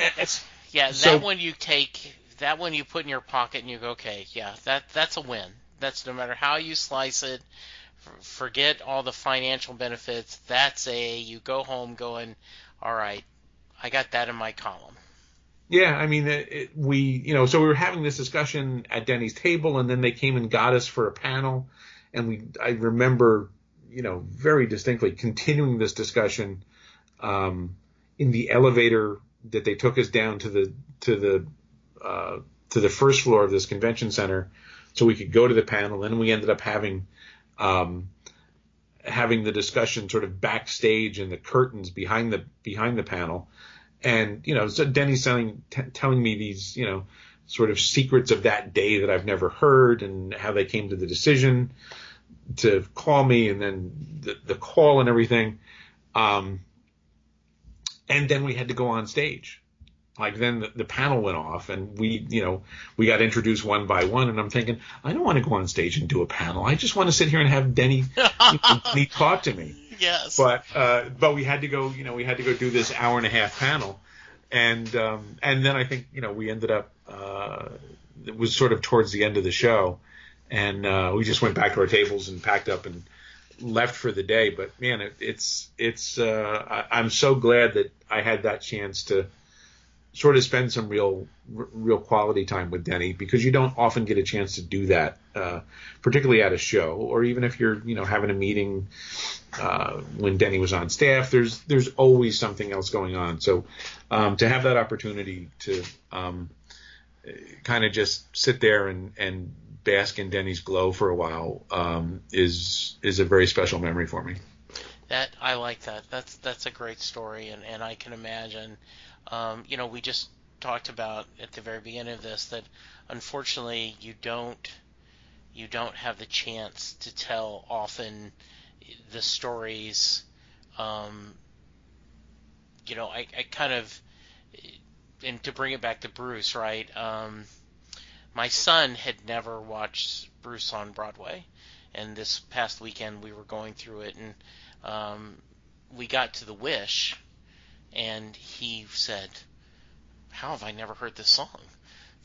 [SPEAKER 2] yeah, that
[SPEAKER 1] so-
[SPEAKER 2] one you take, that one you put in your pocket and you go, okay, yeah, that that's a win. That's no matter how you slice it. Forget all the financial benefits. That's a you go home going, all right, I got that in my column.
[SPEAKER 1] Yeah, I mean, it, it, we, you know, so we were having this discussion at Denny's table, and then they came and got us for a panel, and we, I remember, you know, very distinctly continuing this discussion, um, in the elevator that they took us down to the to the uh, to the first floor of this convention center, so we could go to the panel. And we ended up having, um, having the discussion sort of backstage in the curtains behind the behind the panel and you know, so Denny's telling t- telling me these, you know, sort of secrets of that day that I've never heard, and how they came to the decision to call me, and then the, the call and everything. Um, and then we had to go on stage. Like then the, the panel went off, and we, you know, we got introduced one by one, and I'm thinking, I don't want to go on stage and do a panel. I just want to sit here and have Denny, you know, Denny talk to me
[SPEAKER 2] yes.
[SPEAKER 1] but uh, but we had to go you know we had to go do this hour and a half panel and um, and then I think you know we ended up uh, it was sort of towards the end of the show and uh, we just went back to our tables and packed up and left for the day but man it, it's it's uh, I, I'm so glad that I had that chance to sort of spend some real real quality time with Denny because you don't often get a chance to do that uh, particularly at a show or even if you're you know having a meeting uh, when Denny was on staff. There's there's always something else going on. So um, to have that opportunity to um, kind of just sit there and, and bask in Denny's glow for a while um, is is a very special memory for me.
[SPEAKER 2] That I like that. That's that's a great story, and and I can imagine. Um, you know, we just talked about at the very beginning of this that unfortunately you don't you don't have the chance to tell often the stories. Um, you know, I, I kind of and to bring it back to Bruce, right? Um, my son had never watched Bruce on Broadway, and this past weekend we were going through it, and um, we got to the Wish, and he said, "How have I never heard this song?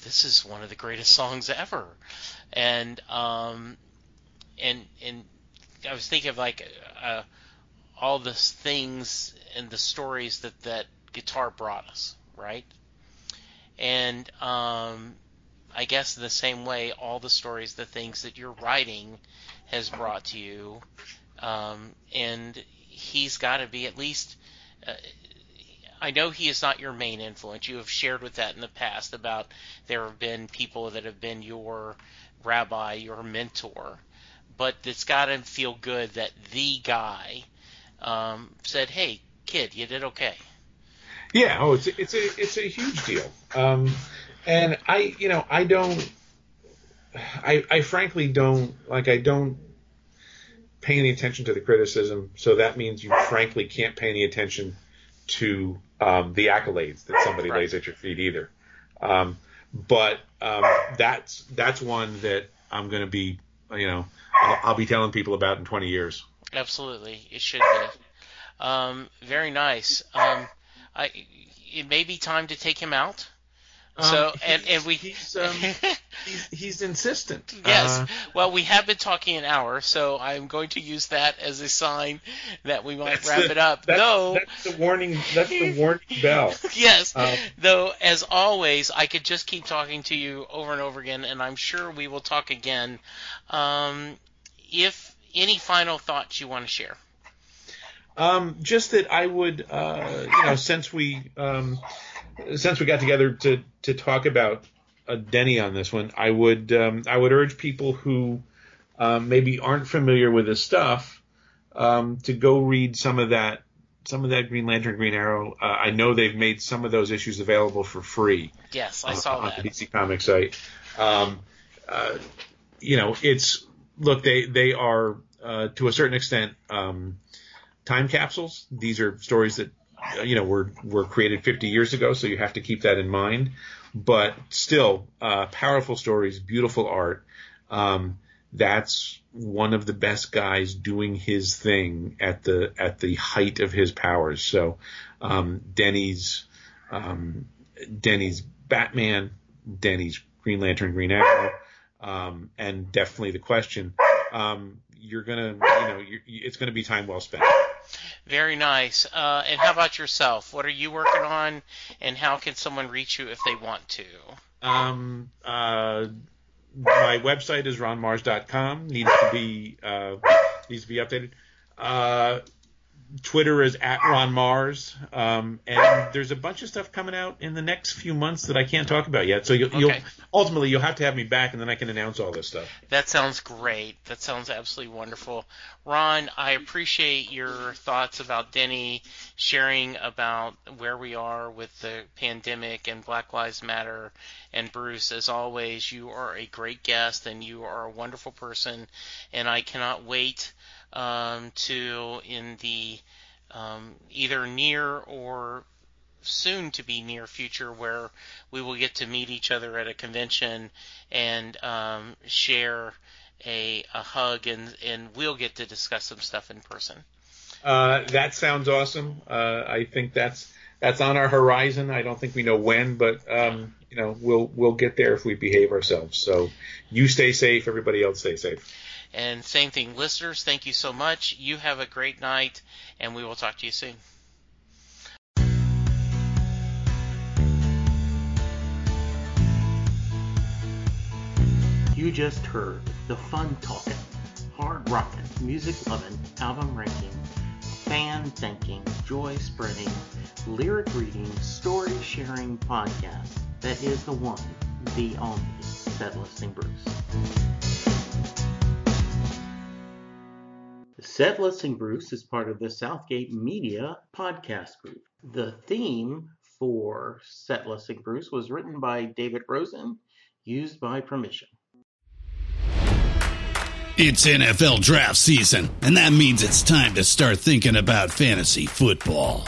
[SPEAKER 2] This is one of the greatest songs ever." And um, and and I was thinking of like uh, all the things and the stories that that guitar brought us, right? And um, I guess the same way, all the stories, the things that you're writing has brought to you, um, and he's got to be at least. Uh, I know he is not your main influence. You have shared with that in the past about there have been people that have been your rabbi, your mentor, but it's got to feel good that the guy um, said, "Hey, kid, you did okay."
[SPEAKER 1] Yeah, oh, it's it's a it's a huge deal. Um, and I, you know, I don't, I, I frankly don't like. I don't pay any attention to the criticism. So that means you frankly can't pay any attention to um, the accolades that somebody
[SPEAKER 2] Right.
[SPEAKER 1] lays at your feet either. Um, but um, that's that's one that I'm going to be, you know, I'll, I'll be telling people about in 20 years.
[SPEAKER 2] Absolutely, it should be. Um, very nice. Um, I, it may be time to take him out. So
[SPEAKER 1] Um,
[SPEAKER 2] and
[SPEAKER 1] he's-
[SPEAKER 2] and we
[SPEAKER 1] he's, um, he's, he's insistent.
[SPEAKER 2] Yes.
[SPEAKER 1] Uh,
[SPEAKER 2] well, we have been talking an hour, so I'm going to use that as a sign that we might
[SPEAKER 1] that's
[SPEAKER 2] wrap
[SPEAKER 1] the-
[SPEAKER 2] it up.
[SPEAKER 1] That's,
[SPEAKER 2] Though,
[SPEAKER 1] that's the warning. That's the warning bell.
[SPEAKER 2] yes.
[SPEAKER 1] Um,
[SPEAKER 2] Though, as always, I could just keep talking to you over and over again, and I'm sure we will talk again. Um, if any final thoughts you want to share.
[SPEAKER 1] Um, just that I would, uh, you know, since we um, since we got together to to talk about uh, Denny on this one, I would um, I would urge people who um, maybe aren't familiar with his stuff um, to go read some of that some of that Green Lantern, Green Arrow. Uh, I know they've made some of those issues available for free
[SPEAKER 2] Yes, I saw
[SPEAKER 1] on
[SPEAKER 2] that.
[SPEAKER 1] the DC Comics site. Um, uh, you know, it's look they they are uh, to a certain extent um, time capsules. These are stories that you know were were created 50 years ago, so you have to keep that in mind. But still, uh, powerful stories, beautiful art. Um, that's one of the best guys doing his thing at the at the height of his powers. So um, Denny's um, Denny's Batman, Denny's Green Lantern, Green Arrow, um, and definitely the question. Um, you're gonna, you know, you're, it's gonna be time well spent.
[SPEAKER 2] Very nice. Uh, and how about yourself? What are you working on, and how can someone reach you if they want to?
[SPEAKER 1] Um, uh, my website is ronmarz.com. Needs to be uh, needs to be updated. Twitter is at Ron Marz, um, and there's a bunch of stuff coming out in the next few months that I can't talk about yet. So you'll, you'll ultimately you'll have to have me back, and then I can announce all this stuff.
[SPEAKER 2] That sounds great. That sounds absolutely wonderful. Ron, I appreciate your thoughts about Denny, sharing about where we are with the pandemic and Black Lives Matter. And Bruce, as always, you are a great guest and you are a wonderful person. And I cannot wait um, to, in the um, either near or soon to be near future where we will get to meet each other at a convention and um, share a, a hug and, and we'll get to discuss some stuff in person.
[SPEAKER 1] Uh, that sounds awesome. Uh, I think that's that's on our horizon. I don't think we know when, but um, you know we'll we'll get there if we behave ourselves. So you stay safe. Everybody else stay safe.
[SPEAKER 2] And same thing, listeners, thank you so much. You have a great night and we will talk to you soon.
[SPEAKER 3] You just heard the fun talking, hard rocking, music loving, album ranking, fan thinking, joy spreading, lyric reading, story sharing podcast that is the one, the only, Set Listening Bruce. Set Listening Bruce is part of the Southgate Media podcast group. The theme for Set Listening Bruce was written by David Rosen, used by permission.
[SPEAKER 4] It's NFL draft season, and that means it's time to start thinking about fantasy football.